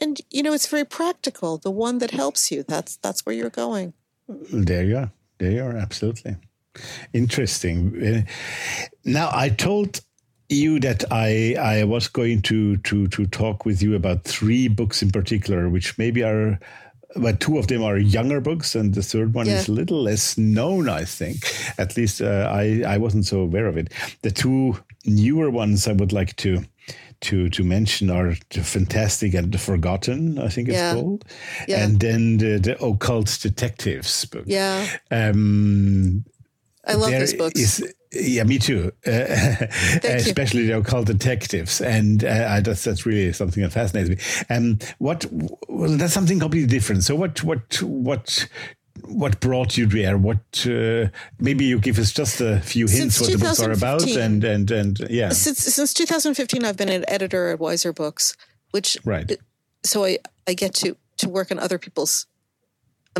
and you know it's very practical. The one that helps you. That's that's where you're going. There you are. There you are. Absolutely interesting. Now I told you that I I was going to to to talk with you about three books in particular, which maybe are but two of them are younger books, and the third one yeah. is a little less known, I think. At least uh, I I wasn't so aware of it. The two newer ones I would like to to to mention are the fantastic and the forgotten i think it's yeah. called yeah. and then the, the occult detectives book yeah um i love those books is, yeah, me too. <laughs> Uh, especially the occult detectives, and uh, I, that's that's really something that fascinates me. Um, what well, that's something completely different. So, what what what what brought you there? What uh, maybe you give us just a few hints since what the books are about, and and and yeah. Since since 2015, I've been an editor at Weiser Books, which right. So I I get to to work on other people's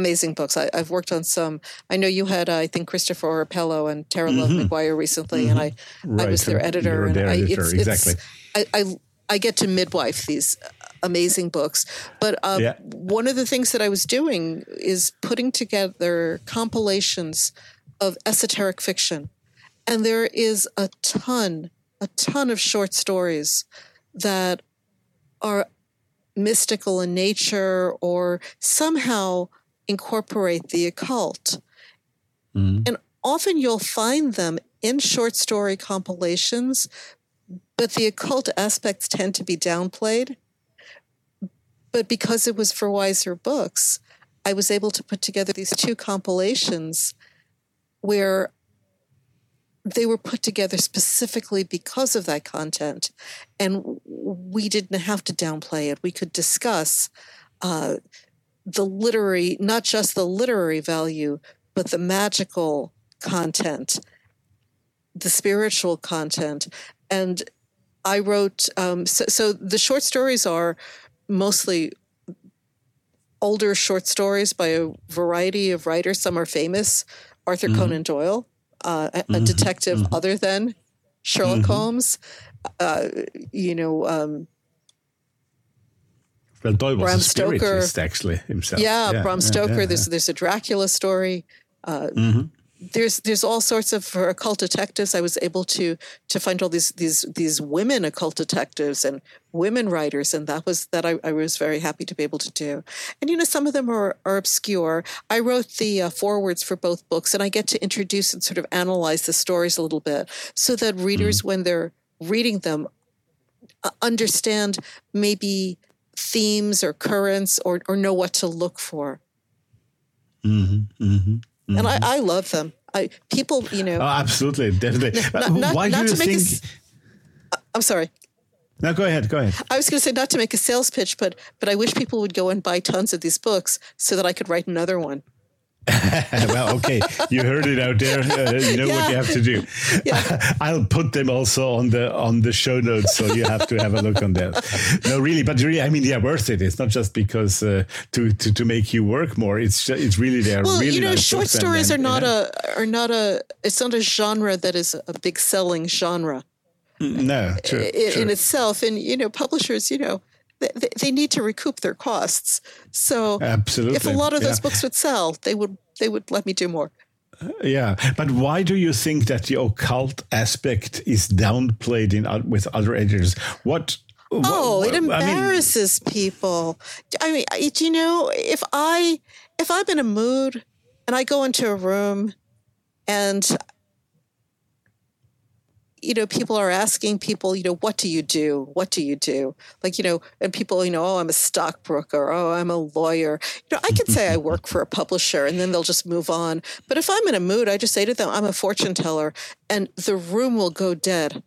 amazing books. I, have worked on some. I know you had, uh, I think, Christopher Orapello and Tara mm-hmm. Love Maguire recently, mm-hmm. and I, right. I was their editor. and their I, editor, it's, exactly. It's, I, I, I get to midwife these amazing books. But uh, yeah. one of the things that I was doing is putting together compilations of esoteric fiction, and there is a ton, a ton of short stories that are mystical in nature or somehow incorporate the occult. Mm-hmm. And often you'll find them in short story compilations, but the occult aspects tend to be downplayed. But because it was for Weiser Books, I was able to put together these two compilations where they were put together specifically because of that content. And we didn't have to downplay it. We could discuss uh, the literary, not just the literary value, but the magical content, the spiritual content. And I wrote, um, so, so the short stories are mostly older short stories by a variety of writers. Some are famous. Arthur mm-hmm. Conan Doyle, uh, a, mm-hmm. detective mm-hmm. other than Sherlock mm-hmm. Holmes. Uh, you know, um, Well, Doyle was Bram a spiritist, Stoker. actually himself. Yeah, Bram Stoker. yeah, there's there's a Dracula story. Uh, There's there's all sorts of occult detectives. I was able to to find all these these these women occult detectives and women writers, and that was that I, I was very happy to be able to do. And you know, some of them are are obscure. I wrote the uh, forwards for both books, and I get to introduce and sort of analyze the stories a little bit, so that readers, when they're reading them, uh, understand maybe themes or currents or or know what to look for Mm-hmm, mm-hmm. and I, I love them. I people, you know, Oh, absolutely, definitely. not, not, Why not do you to make a think? s- I'm sorry. No, go ahead. Go ahead. I was going to say not to make a sales pitch, but but I wish people would go and buy tons of these books so that I could write another one. <laughs> well, okay, you heard it out there. Uh, you know what you have to do. <laughs> Yeah. <laughs> I'll put them also on the on the show notes, so you have to have a look on that. No, really, but really, I mean, are worth it. It's not just because uh, to, to to make you work more. It's ju- it's really there. Well, really you know, nice short stories and- are not yeah. a are not a it's not a genre that is a big selling genre no true, in, true. in itself. And you know, publishers, you know, they, they need to recoup their costs. So Absolutely, if a lot of those yeah. books would sell, they would they would let me do more. Uh, yeah, but why do you think that the occult aspect is downplayed in with other editors? What? Oh, it I mean, embarrasses people. I mean, do you know if I if I'm in a mood and I go into a room and you know people are asking people, you know, what do you do? What do you do? Like, you know, and people, you know, oh, I'm a stockbroker, oh, I'm a lawyer. You know, I could say I <laughs> work for a publisher and then they'll just move on. But if I'm in a mood, I just say to them, I'm a fortune teller and the room will go dead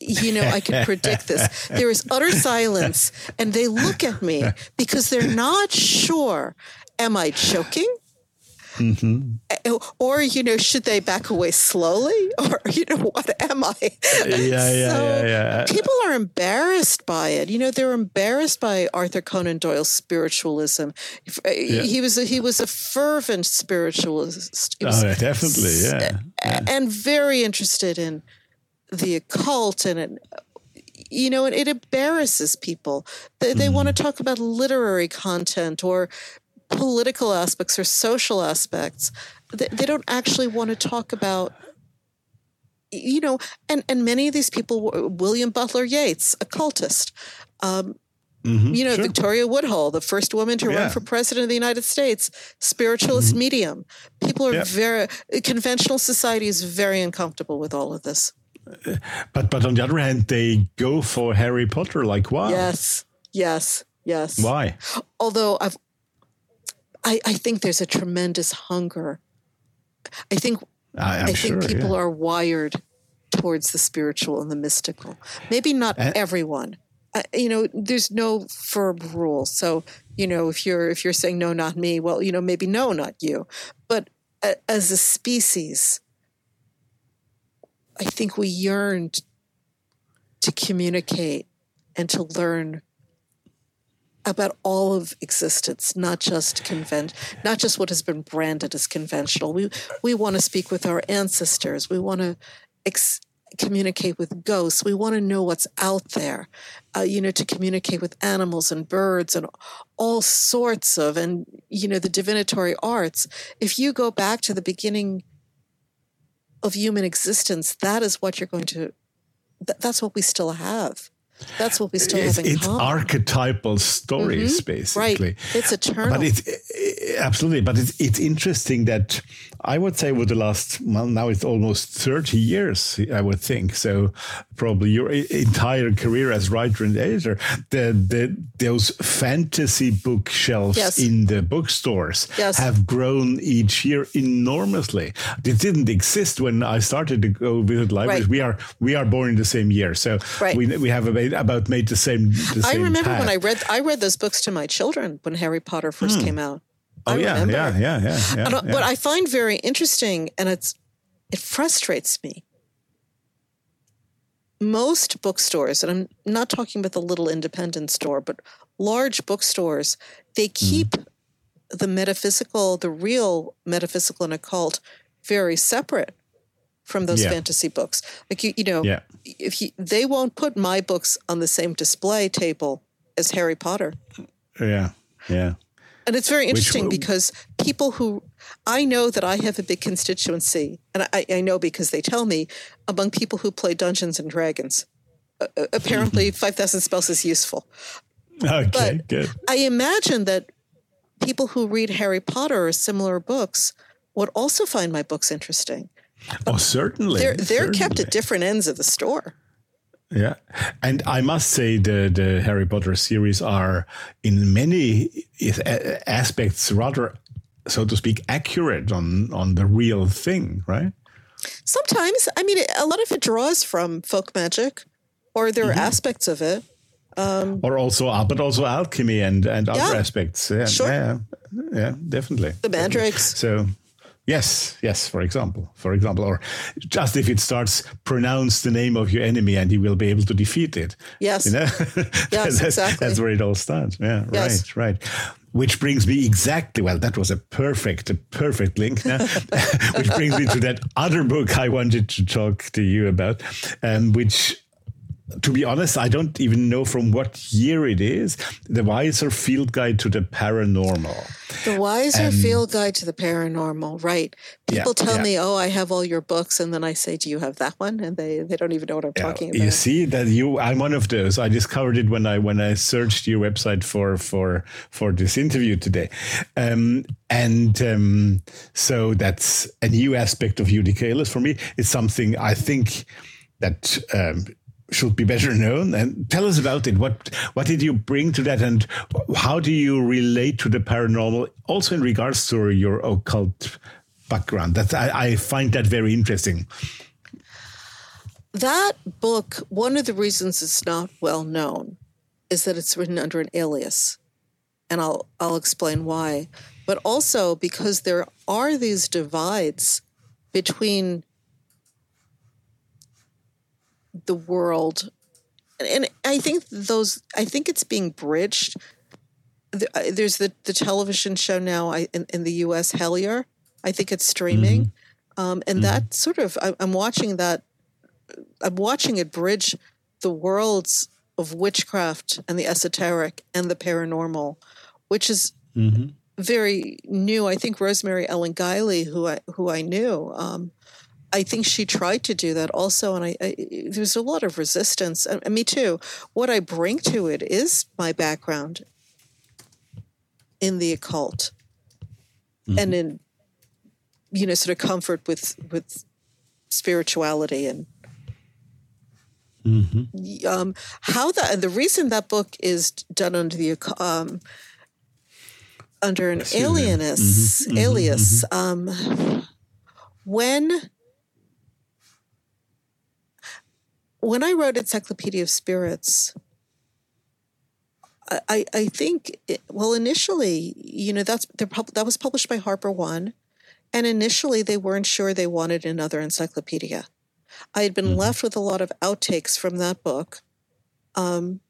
you know, I can predict this. There is utter silence, and they look at me <laughs> because they're not sure. Am I choking? Uh, Or, you know, should they back away slowly? <laughs> Or, you know, what am I? Yeah, yeah, So yeah, yeah. People are embarrassed by it. You know, they're embarrassed by Arthur Conan Doyle's spiritualism. Uh, He was a, he was a fervent spiritualist. He was Oh, yeah, definitely, yeah. a- and very interested in the occult and it, you know, and it embarrasses people. They, they want to talk about literary content or political aspects or social aspects. They, they don't actually want to talk about, you know, and, and many of these people, were- William Butler Yeats, occultist, um, Mhm, you know, sure. Victoria Woodhull, the first woman to Yeah. run for president of the United States, spiritualist medium. People are Yeah. very, conventional society is very uncomfortable with all of this. But but on the other hand, they go for Harry Potter. Like why? Yes, yes, yes. Why? Although I've, I, I think there's a tremendous hunger. I think I, I'm I sure. think people yeah. are wired towards the spiritual and the mystical. Maybe not And- everyone. Uh, you know, there's no firm rule. So you know, if you're if you're saying no, not me, well, you know, maybe no, not you. But a, as a species, I think we yearned to communicate and to learn about all of existence, not just convent, not just what has been branded as conventional. We we want to speak with our ancestors. We want to ex- communicate with ghosts. We want to know what's out there. Uh, you know, to communicate with animals and birds and all sorts of and you know the divinatory arts. If you go back to the beginning of human existence, that is what you're going to. Th- that's what we still have. That's what we still It's, have in it's common. archetypal stories, mm-hmm. basically. Right. It's eternal. But it's absolutely, but it's it's interesting that I would say with the last well now it's almost thirty years I would think so probably your entire career as writer and editor the the those fantasy bookshelves Yes. in the bookstores Yes. have grown each year enormously. It didn't exist when I started to go visit libraries. Right. We are we are born in the same year, so Right. we we have about, made the same. The I same remember when. I read I read those books to my children when Harry Potter first hmm. came out. Oh I yeah, remember. yeah, yeah, yeah, yeah, And, yeah. What I find very interesting, and it's it frustrates me. Most bookstores, and I'm not talking about the little independent store, but large bookstores, they Mm-hmm. keep the metaphysical, the real metaphysical and occult, very separate from those Yeah. fantasy books. Like you, you know, Yeah. if you, they won't put my books on the same display table as Harry Potter. Yeah, yeah. And it's very interesting Which- because people who I know that I have a big constituency, and I, I know because they tell me among people who play Dungeons and Dragons. Uh, apparently, <laughs> 5,000 Spells is useful. Okay, But- good. I imagine that people who read Harry Potter or similar books would also find my books interesting. Oh, certainly. They're they're kept at different ends of the store. Yeah, and I must say the the Harry Potter series are in many aspects rather, so to speak, accurate on on the real thing, right? Sometimes, I mean, a lot of it draws from folk magic, or there are Mm-hmm. aspects of it. Um, Or also, uh, but also alchemy and and other Yeah. aspects. Yeah, Sure. yeah, yeah, definitely. The mandrakes. So, yes, yes. For example, for example, or just if it starts, pronounce the name of your enemy, and you will be able to defeat it. Yes. You know? Yes, <laughs> that's, exactly. That's where it all starts. Yeah, Yes. right, right. Which brings me exactly, well, that was a perfect, a perfect link. Now, <laughs> which brings me to that other book I wanted to talk to you about, um, which, to be honest, I don't even know from what year it is. The Weiser Field Guide to the Paranormal. The Weiser Field Guide to the Paranormal, right? Yeah, People tell yeah. me, "Oh, I have all your books," and then I say, "Do you have that one?" And they they don't even know what I'm talking about. You see that you, I'm one of those. I discovered it when I when I searched your website for for for this interview today, um, and um, so that's a new aspect of Judika Illes for me. It's something I think that. Um, should be better <laughs> known and tell us about it what what did you bring to that and how do you relate to the paranormal also in regards to your occult background that i, I find that very interesting That book, one of the reasons it's not well known is that it's written under an alias. And I'll I'll explain why. But also because there are these divides between the world and I think those I think it's being bridged. Uh, There's the, the television show now in, in the U.S. Hellier. I think it's streaming, um, and that sort of I, I'm watching that I'm watching it bridge the worlds of witchcraft and the esoteric and the paranormal, which is very new. I think Rosemary Ellen Guiley, who I who I knew, um, I think she tried to do that also, and I, I there's a lot of resistance. And, and me too. What I bring to it is my background in the occult, and in you know sort of comfort with with spirituality and um, how that and the reason that book is done under the um, under an alias alias um, when when I wrote Encyclopedia of Spirits. I- I, think it, well initially you know that's pub- that was published by Harper One, and initially they weren't sure they wanted another encyclopedia. I had been left with a lot of outtakes from that book, um,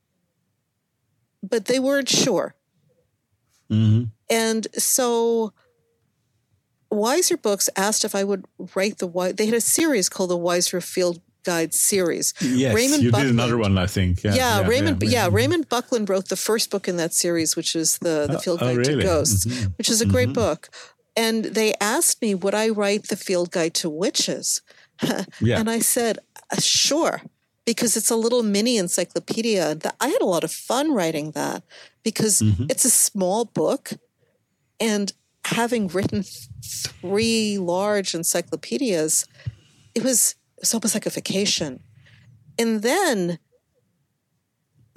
but they weren't sure. And so Weiser Books asked if I would write the they had a series called the Weiser Field Guide series. Yes, Raymond you did another one, I think. Yeah, Yeah, Raymond. Yeah, yeah. Raymond Buckland wrote the first book in that series, which is the the oh, Field oh, Guide really? to Ghosts, mm-hmm. which is a great mm-hmm. book. And they asked me, would I write the Field Guide to Witches? <laughs> Yeah. And I said, "Uh, sure, because it's a little mini encyclopedia. I had a lot of fun writing that because mm-hmm. it's a small book, and having written three large encyclopedias, it was it's almost like a vacation. And then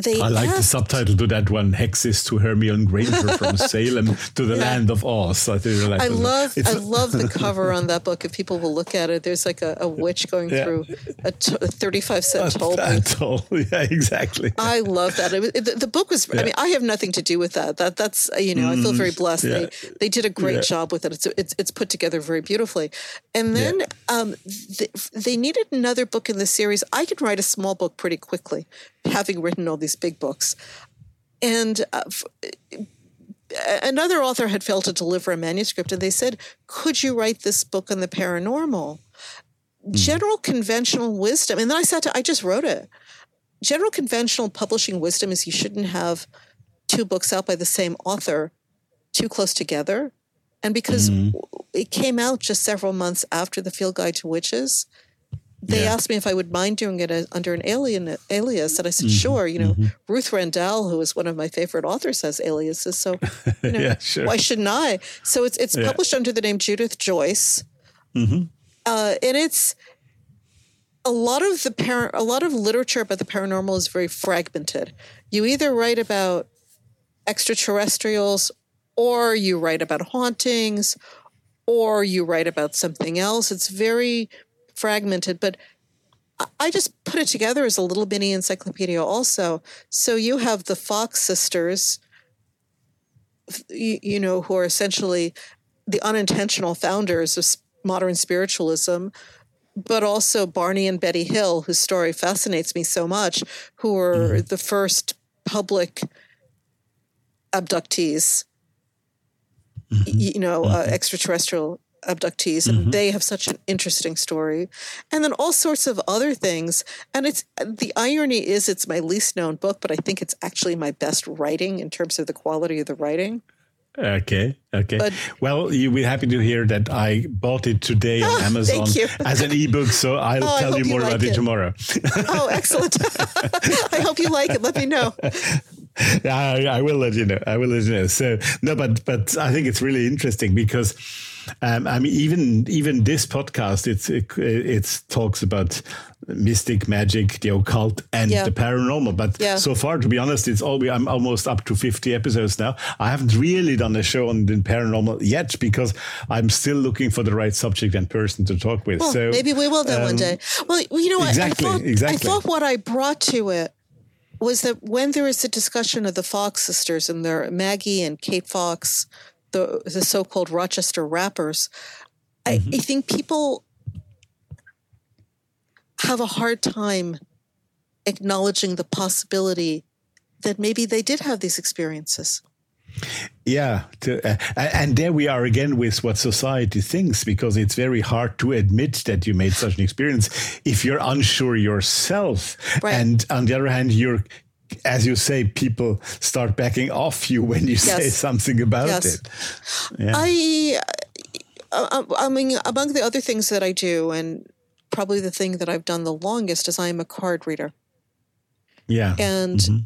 they I like the subtitle to that one: "Hexes to Hermione Granger from <laughs> Salem to the land of Oz." I, I love I love the <laughs> cover on that book. If people will look at it, there's like a, a witch going Yeah. through a, t- a 35 cent toll booth. That's. <laughs> Yeah, exactly. I love that. It, was- the, the book was. I mean, I have nothing to do with that. That that's you know, I feel very blessed. Mm-hmm. yeah. They they did a great Yeah. job with it. It's it's it's put together very beautifully. And then um, th- they needed another book in the series. I could write a small book pretty quickly, having written all these big books. And uh, f- another author had failed to deliver a manuscript, and they said, "Could you write this book on the paranormal?" General conventional wisdom, and then I sat I just wrote it. General conventional publishing wisdom is you shouldn't have two books out by the same author too close together. And because Mhm. it came out just several months after the Field Guide to Witches, they Yeah. asked me if I would mind doing it as, under an alien alias, and I said, Mhm, "Sure." You know, mhm. Ruth Rendell, who is one of my favorite authors, has aliases, so <laughs> you know, yeah, sure. why shouldn't I? So it's it's Yeah. published under the name Judith Joyce, Mhm. uh, and it's a lot of the par- a lot of literature about the paranormal is very fragmented. You either write about extraterrestrials, or you write about hauntings, or you write about something else. It's very fragmented, but I- just put it together as a little mini encyclopedia also. So you have the Fox sisters, you, you know, who are essentially the unintentional founders of modern spiritualism, but also Barney and Betty Hill, whose story fascinates me so much, who were mm-hmm. the first public abductees, Mm-hmm. y- you know, uh, mm-hmm. extraterrestrial abductees, and mm-hmm. they have such an interesting story. And then all sorts of other things. And it's the irony is it's my least known book, but I think it's actually my best writing in terms of the quality of the writing. Okay. Okay. But- well, you'll be happy to hear that I bought it today on <laughs> Ah, Amazon as an ebook. So I'll Oh, tell you you more like about it, it. tomorrow. Oh, excellent. <laughs> I hope you like it. Let me know. <laughs> I, I will let you know. I will let you know. So no, but but I think it's really interesting because um, I mean even even this podcast it's it, it talks about mystic magic, the occult, and Yeah. the paranormal. But Yeah. so far, to be honest, it's all I'm almost up to fifty episodes now. I haven't really done a show on the paranormal yet because I'm still looking for the right subject and person to talk with. Well, so maybe we will one um, day. Well, you know, I- exactly, I, thought, exactly. I thought what I brought to it was that when there was a discussion of the Fox sisters and their Maggie and Kate Fox, the the so-called Rochester rappers, I, Mm-hmm. I think people have a hard time acknowledging the possibility that maybe they did have these experiences. Yeah, to, uh, and there we are again with what society thinks, because it's very hard to admit that you made such an experience if you're unsure yourself. Right. And on the other hand, you're, as you say, people start backing off you <laughs> when you say something about Yes. it. Yeah. I, I, I mean, among the other things that I do, and probably the thing that I've done the longest is I am a card reader, yeah. and Mhm.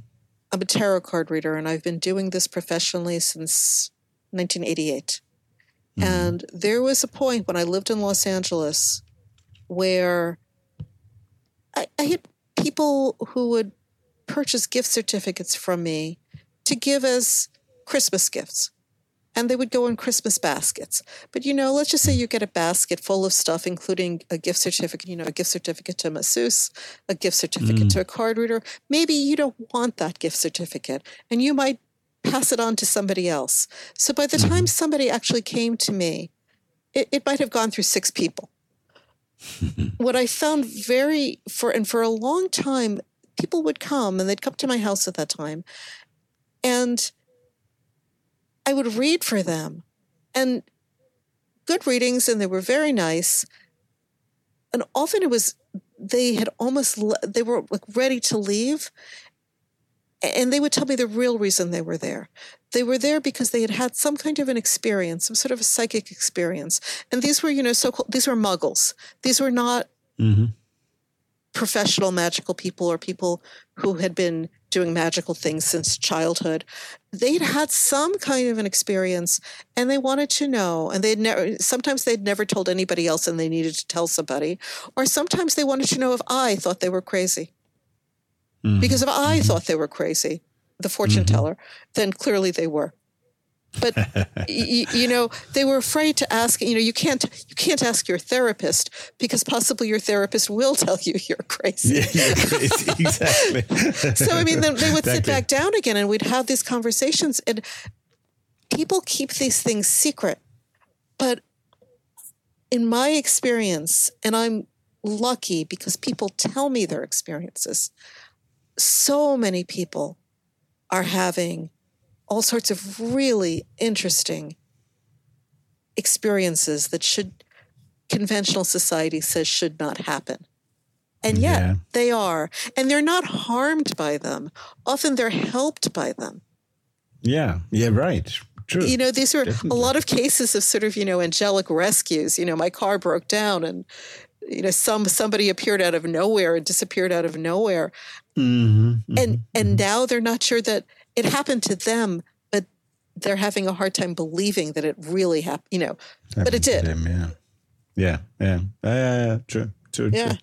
I'm a tarot card reader, and I've been doing this professionally since 1988. Mm-hmm. And there was a point when I lived in Los Angeles where I, I had people who would purchase gift certificates from me to give as Christmas gifts. And they would go in Christmas baskets. But you know, let's just say you get a basket full of stuff, including a gift certificate, you know, a gift certificate to a masseuse, a gift certificate to mm. a card reader. Maybe you don't want that gift certificate and you might pass it on to somebody else. So by the time mm-hmm. somebody actually came to me, it, it might have gone through six people. <laughs> what I found very for and for a long time, people would come and they'd come to my house at that time, and I would read for them, and good readings, and they were very nice. And often it was they had almost le- they were like ready to leave, and they would tell me the real reason they were there. They were there because they had had some kind of an experience, some sort of a psychic experience, and these were you know so called these were muggles. These were not Mhm. professional magical people or people who had been doing magical things since childhood. They'd mm-hmm. had some kind of an experience and they wanted to know. And they'd never, sometimes they'd never told anybody else and they needed to tell somebody. Or sometimes they wanted to know if I thought they were crazy. Mhm. Because if I mm-hmm. thought they were crazy, the fortune mm-hmm. teller, then clearly they were. But y- you know, they were afraid to ask. You know, you can't you can't ask your therapist because possibly your therapist will <laughs> tell you you're crazy. Yeah, you're crazy. <laughs> exactly. So I mean, they would sit back down again, and we'd have these conversations. And people keep these things secret, but in my experience, and I'm lucky because people tell me their experiences. So many people are having all sorts of really interesting experiences that should conventional society says should not happen. And yet Yeah. they are. And they're not harmed by them. Often they're helped by them. Yeah, yeah, right. True. You know, these are Definitely. a lot of cases of sort of, you know, angelic rescues. You know, my car broke down and you know some somebody appeared out of nowhere and disappeared out of nowhere. Mm-hmm, and and now they're not sure that it happened to them, but they're having a hard time believing that it really happened, you know. but it did. Yeah, yeah, yeah, yeah, yeah, true, true, Yeah. true.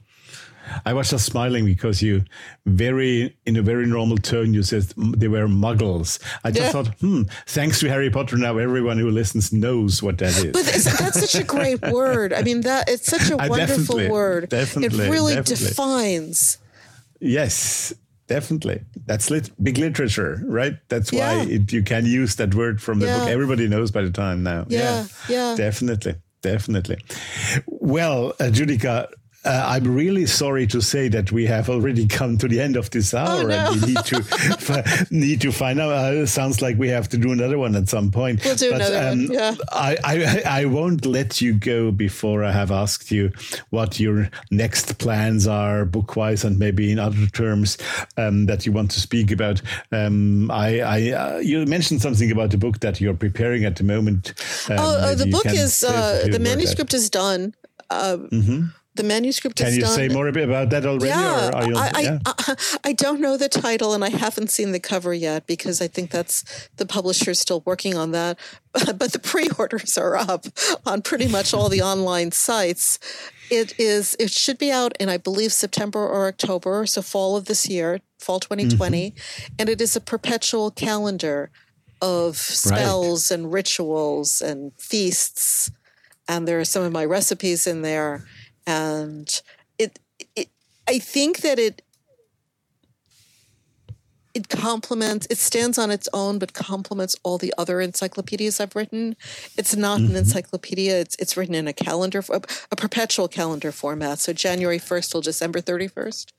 I was just smiling because you very in a very normal tone you said they were muggles. I just Yeah. thought, hmm, thanks to Harry Potter now everyone who listens knows what that is. But that's, that's such a great <laughs> word. I mean, that it's such a I wonderful definitely- word. definitely, it really definitely. defines. yes, definitely. That's lit- big literature, right? That's why Yeah. it, you can use that word from the book. Everybody knows by the time now. Yeah, yeah. Definitely, definitely. Well, uh, Judika, uh, I'm really sorry to say that we have already come to the end of this hour, Oh, no. and we need to <laughs> f- need to find out. Uh, sounds like we have to do another one at some point. We'll do another one, yeah. I, I I won't let you go before I have asked you what your next plans are, book wise, and maybe in other terms um, that you want to speak about. Um, I, I uh, you mentioned something about the book that you're preparing at the moment. Um, Oh, oh the book is uh, the manuscript is done. Um, The manuscript Can you done. say more a bit about that already? Yeah, or are you, I, yeah? I, I don't know the title and I haven't seen the cover yet because I think that's the publisher's still working on that. <laughs> But the pre-orders are up on pretty much all the online sites. It is. It should be out in I believe September or October, so fall of this year, fall 2020, mm-hmm. and it is a perpetual calendar of spells and rituals and feasts and there are some of my recipes in there and it, it i think that it it complements it stands on its own but complements all the other encyclopedias i've written. It's not an mm-hmm. encyclopedia it's it's written in a calendar a, a perpetual calendar format so january 1st till december 31st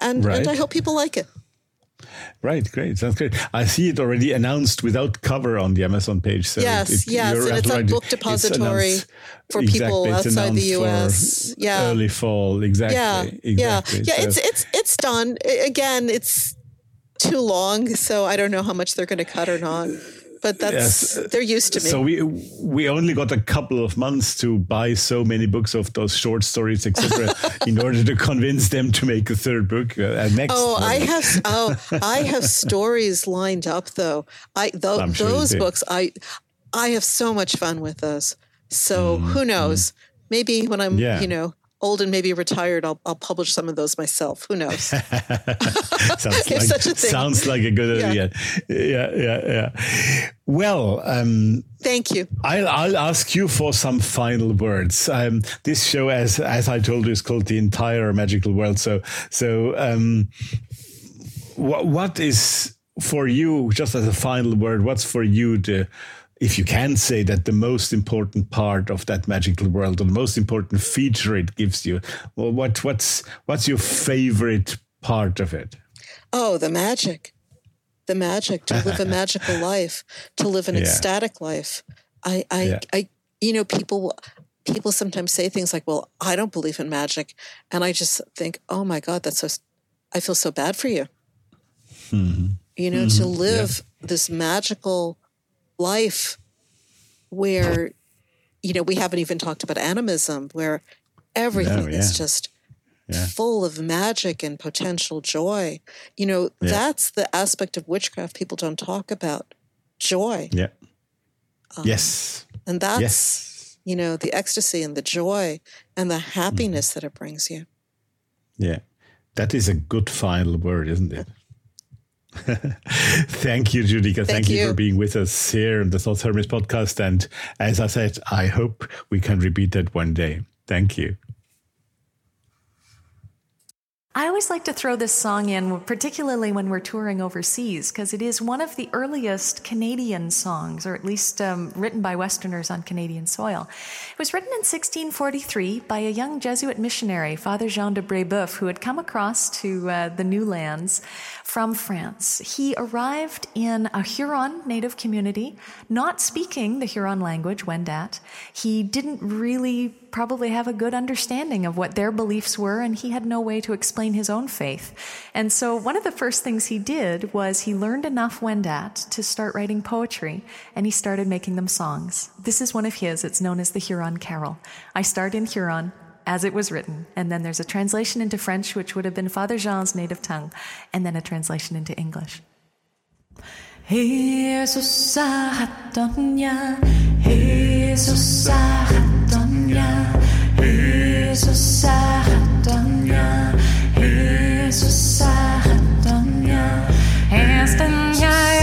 and and i hope people like it Right, great. Sounds great. I see it already announced without cover on the Amazon page. So Yes, it, it, yes, and it's right. Book Depository for people exactly, outside the US. Yeah. early fall. Exactly. yeah exactly. yeah yeah So- it's it's it's done again it's too long so i don't know how much they're going to cut or not but that's Yes. they're used to me So we we only got a couple of months to buy so many books of those short stories, etc., <laughs> in order to convince them to make a third book. Uh, uh next. Oh. I have oh, <laughs> I have stories lined up though. I I'm sure those books I I have so much fun with those. So mm-hmm. who knows? Mm-hmm. Maybe when I'm. Yeah. you know old and maybe retired, I'll I'll publish some of those myself. Who knows? <laughs> sounds <laughs> if like such a thing. sounds like a good Yeah. idea. Yeah, yeah, yeah. Well, um, Thank you. I'll, I'll ask you for some final words. Um, this show, as as I told you, is called the entire magical world. So, so um, what what is for you, just as a final word? What's for you the if you can say that the most important part of that magical world or the most important feature it gives you well what what's what's your favorite part of it Oh, the magic. The magic to live a <laughs> magical life, to live an Yeah. ecstatic life. I I Yeah. I you know people people sometimes say things like, "Well, I don't believe in magic." And I just think, "Oh my god, that's so i feel so bad for you." Hmm. You know, to mm-hmm. live this magical life where you know, we haven't even talked about animism where everything is yeah. just Yeah. full of magic and potential joy. You know, Yeah. that's the aspect of witchcraft people don't talk about joy. yeah yes And that's, yes you know, the ecstasy and the joy and the happiness Mm-hmm. that it brings you. Yeah, that is a good final word, isn't it? <laughs> Thank you, Judika. Thank, you. you. for being with us here in the Thoth Hermes podcast. And as I said, I hope we can repeat that one day. Thank you. I always like to throw this song in, particularly when we're touring overseas, because it is one of the earliest Canadian songs, or at least um, written by Westerners on Canadian soil. It was written in 1643 by a young Jesuit missionary, Father Jean de Brébeuf, who had come across to uh, the new lands from France. He arrived in a Huron native community, not speaking the Huron language, Wendat. He didn't really probably have a good understanding of what their beliefs were, and he had no way to explain explain his own faith. And so one of the first things he did was he learned enough Wendat to start writing poetry, and he started making them songs. This is one of his. It's known as the Huron Carol. I start in Huron, as it was written. And then there's a translation into French, which would have been Father Jean's native tongue, and then a translation into English. Jesus Jesus Jesus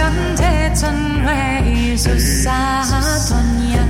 Und Täten, Jesus Saratonia,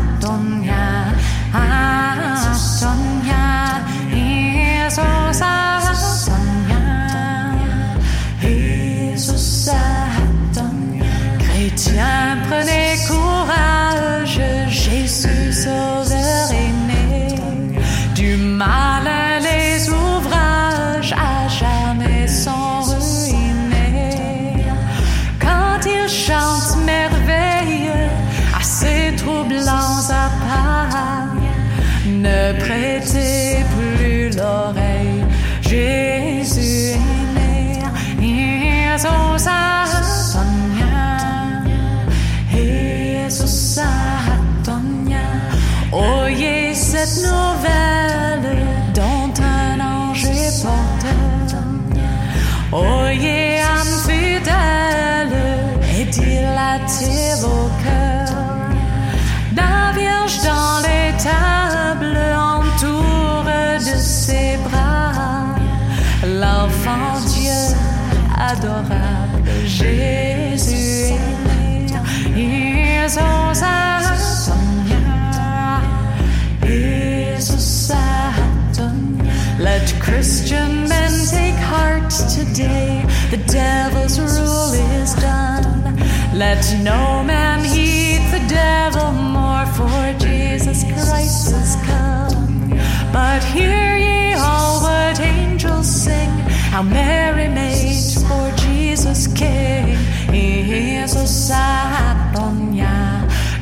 today. The devil's rule is done. Let no man heed the devil more, for Jesus Christ is come. But hear ye all what angels sing, how Mary made for Jesus King. Jesus Satonia,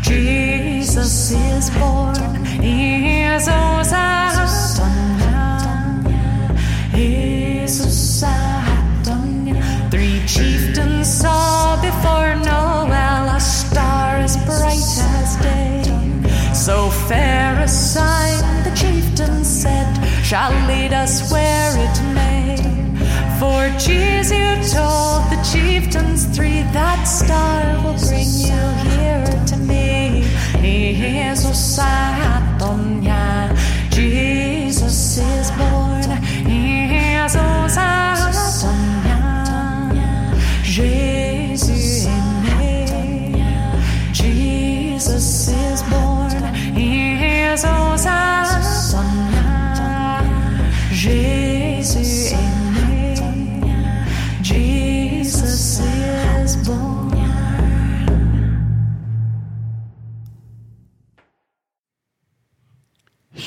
Jesus is born. Jesus Satonia, So fair a sign, the chieftain said, shall lead us where it may. For cheese you told the chieftains three, that star will bring you here to me. Jesus Satonia,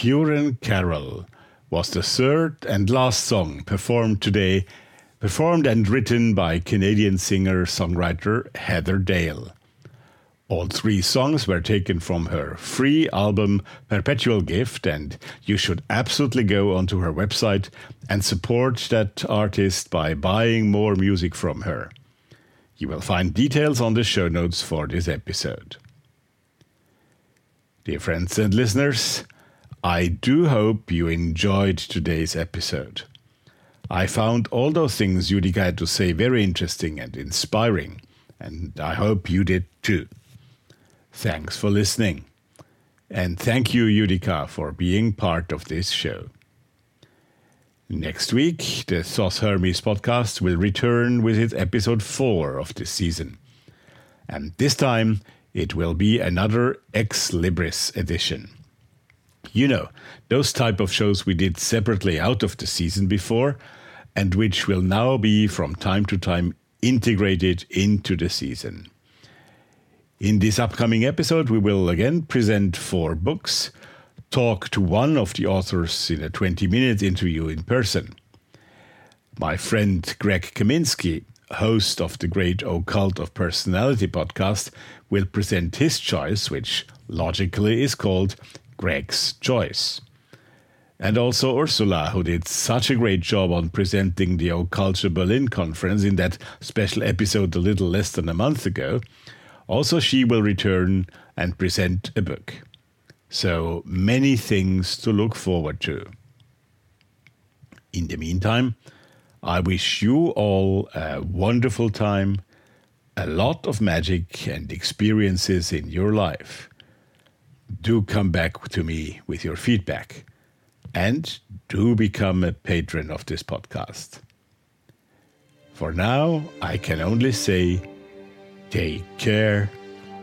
Huron Carol was the third and last song performed today, performed and written by Canadian singer songwriter Heather Dale. All three songs were taken from her free album Perpetual Gift, and you should absolutely go onto her website and support that artist by buying more music from her. You will find details on the show notes for this episode. Dear friends and listeners, I do hope you enjoyed today's episode. I found all those things Judika had to say very interesting and inspiring, and I hope you did too. Thanks for listening. And thank you, Judika, for being part of this show. Next week, the Thoth Hermes podcast will return with its episode 4 of this season. And this time, it will be another Ex Libris edition. You know, those type of shows we did separately out of the season before, and which will now be from time to time integrated into the season. In this upcoming episode, we will again present four books, talk to one of the authors in a 20 minute interview in person. My friend Greg Kaminsky, host of the Great Occult of Personality podcast, will present his choice, which logically is called Greg's Choice. And also Ursula, who did such a great job on presenting the Occulture Berlin conference in that special episode a little less than a month ago. Also, she will return and present a book. So many things to look forward to. In the meantime, I wish you all a wonderful time, a lot of magic and experiences in your life. Do come back to me with your feedback and do become a patron of this podcast. For now, I can only say take care,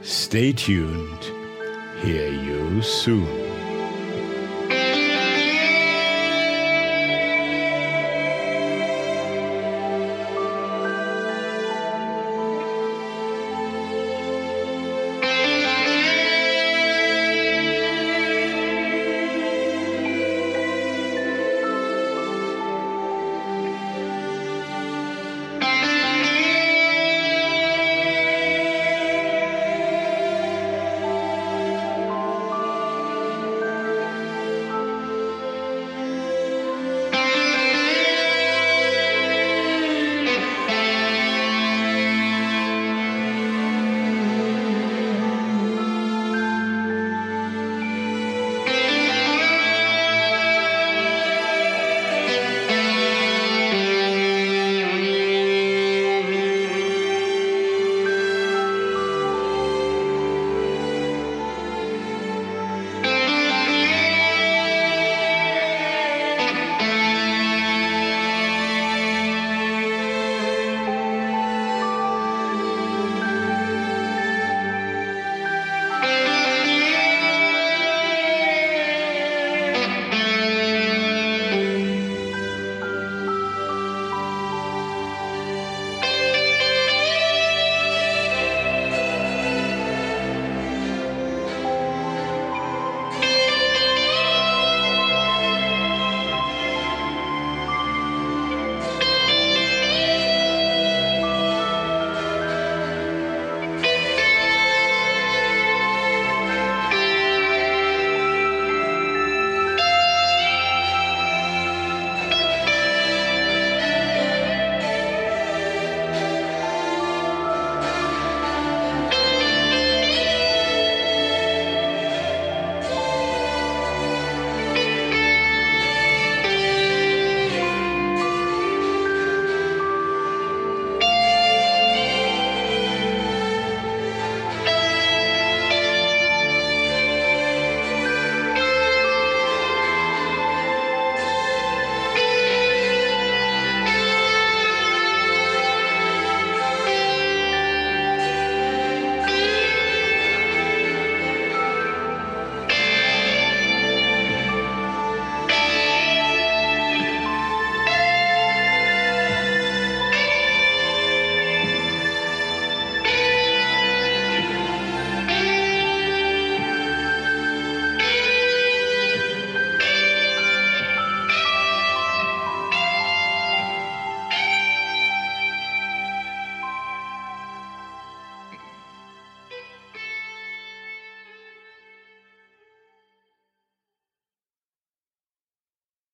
stay tuned, hear you soon.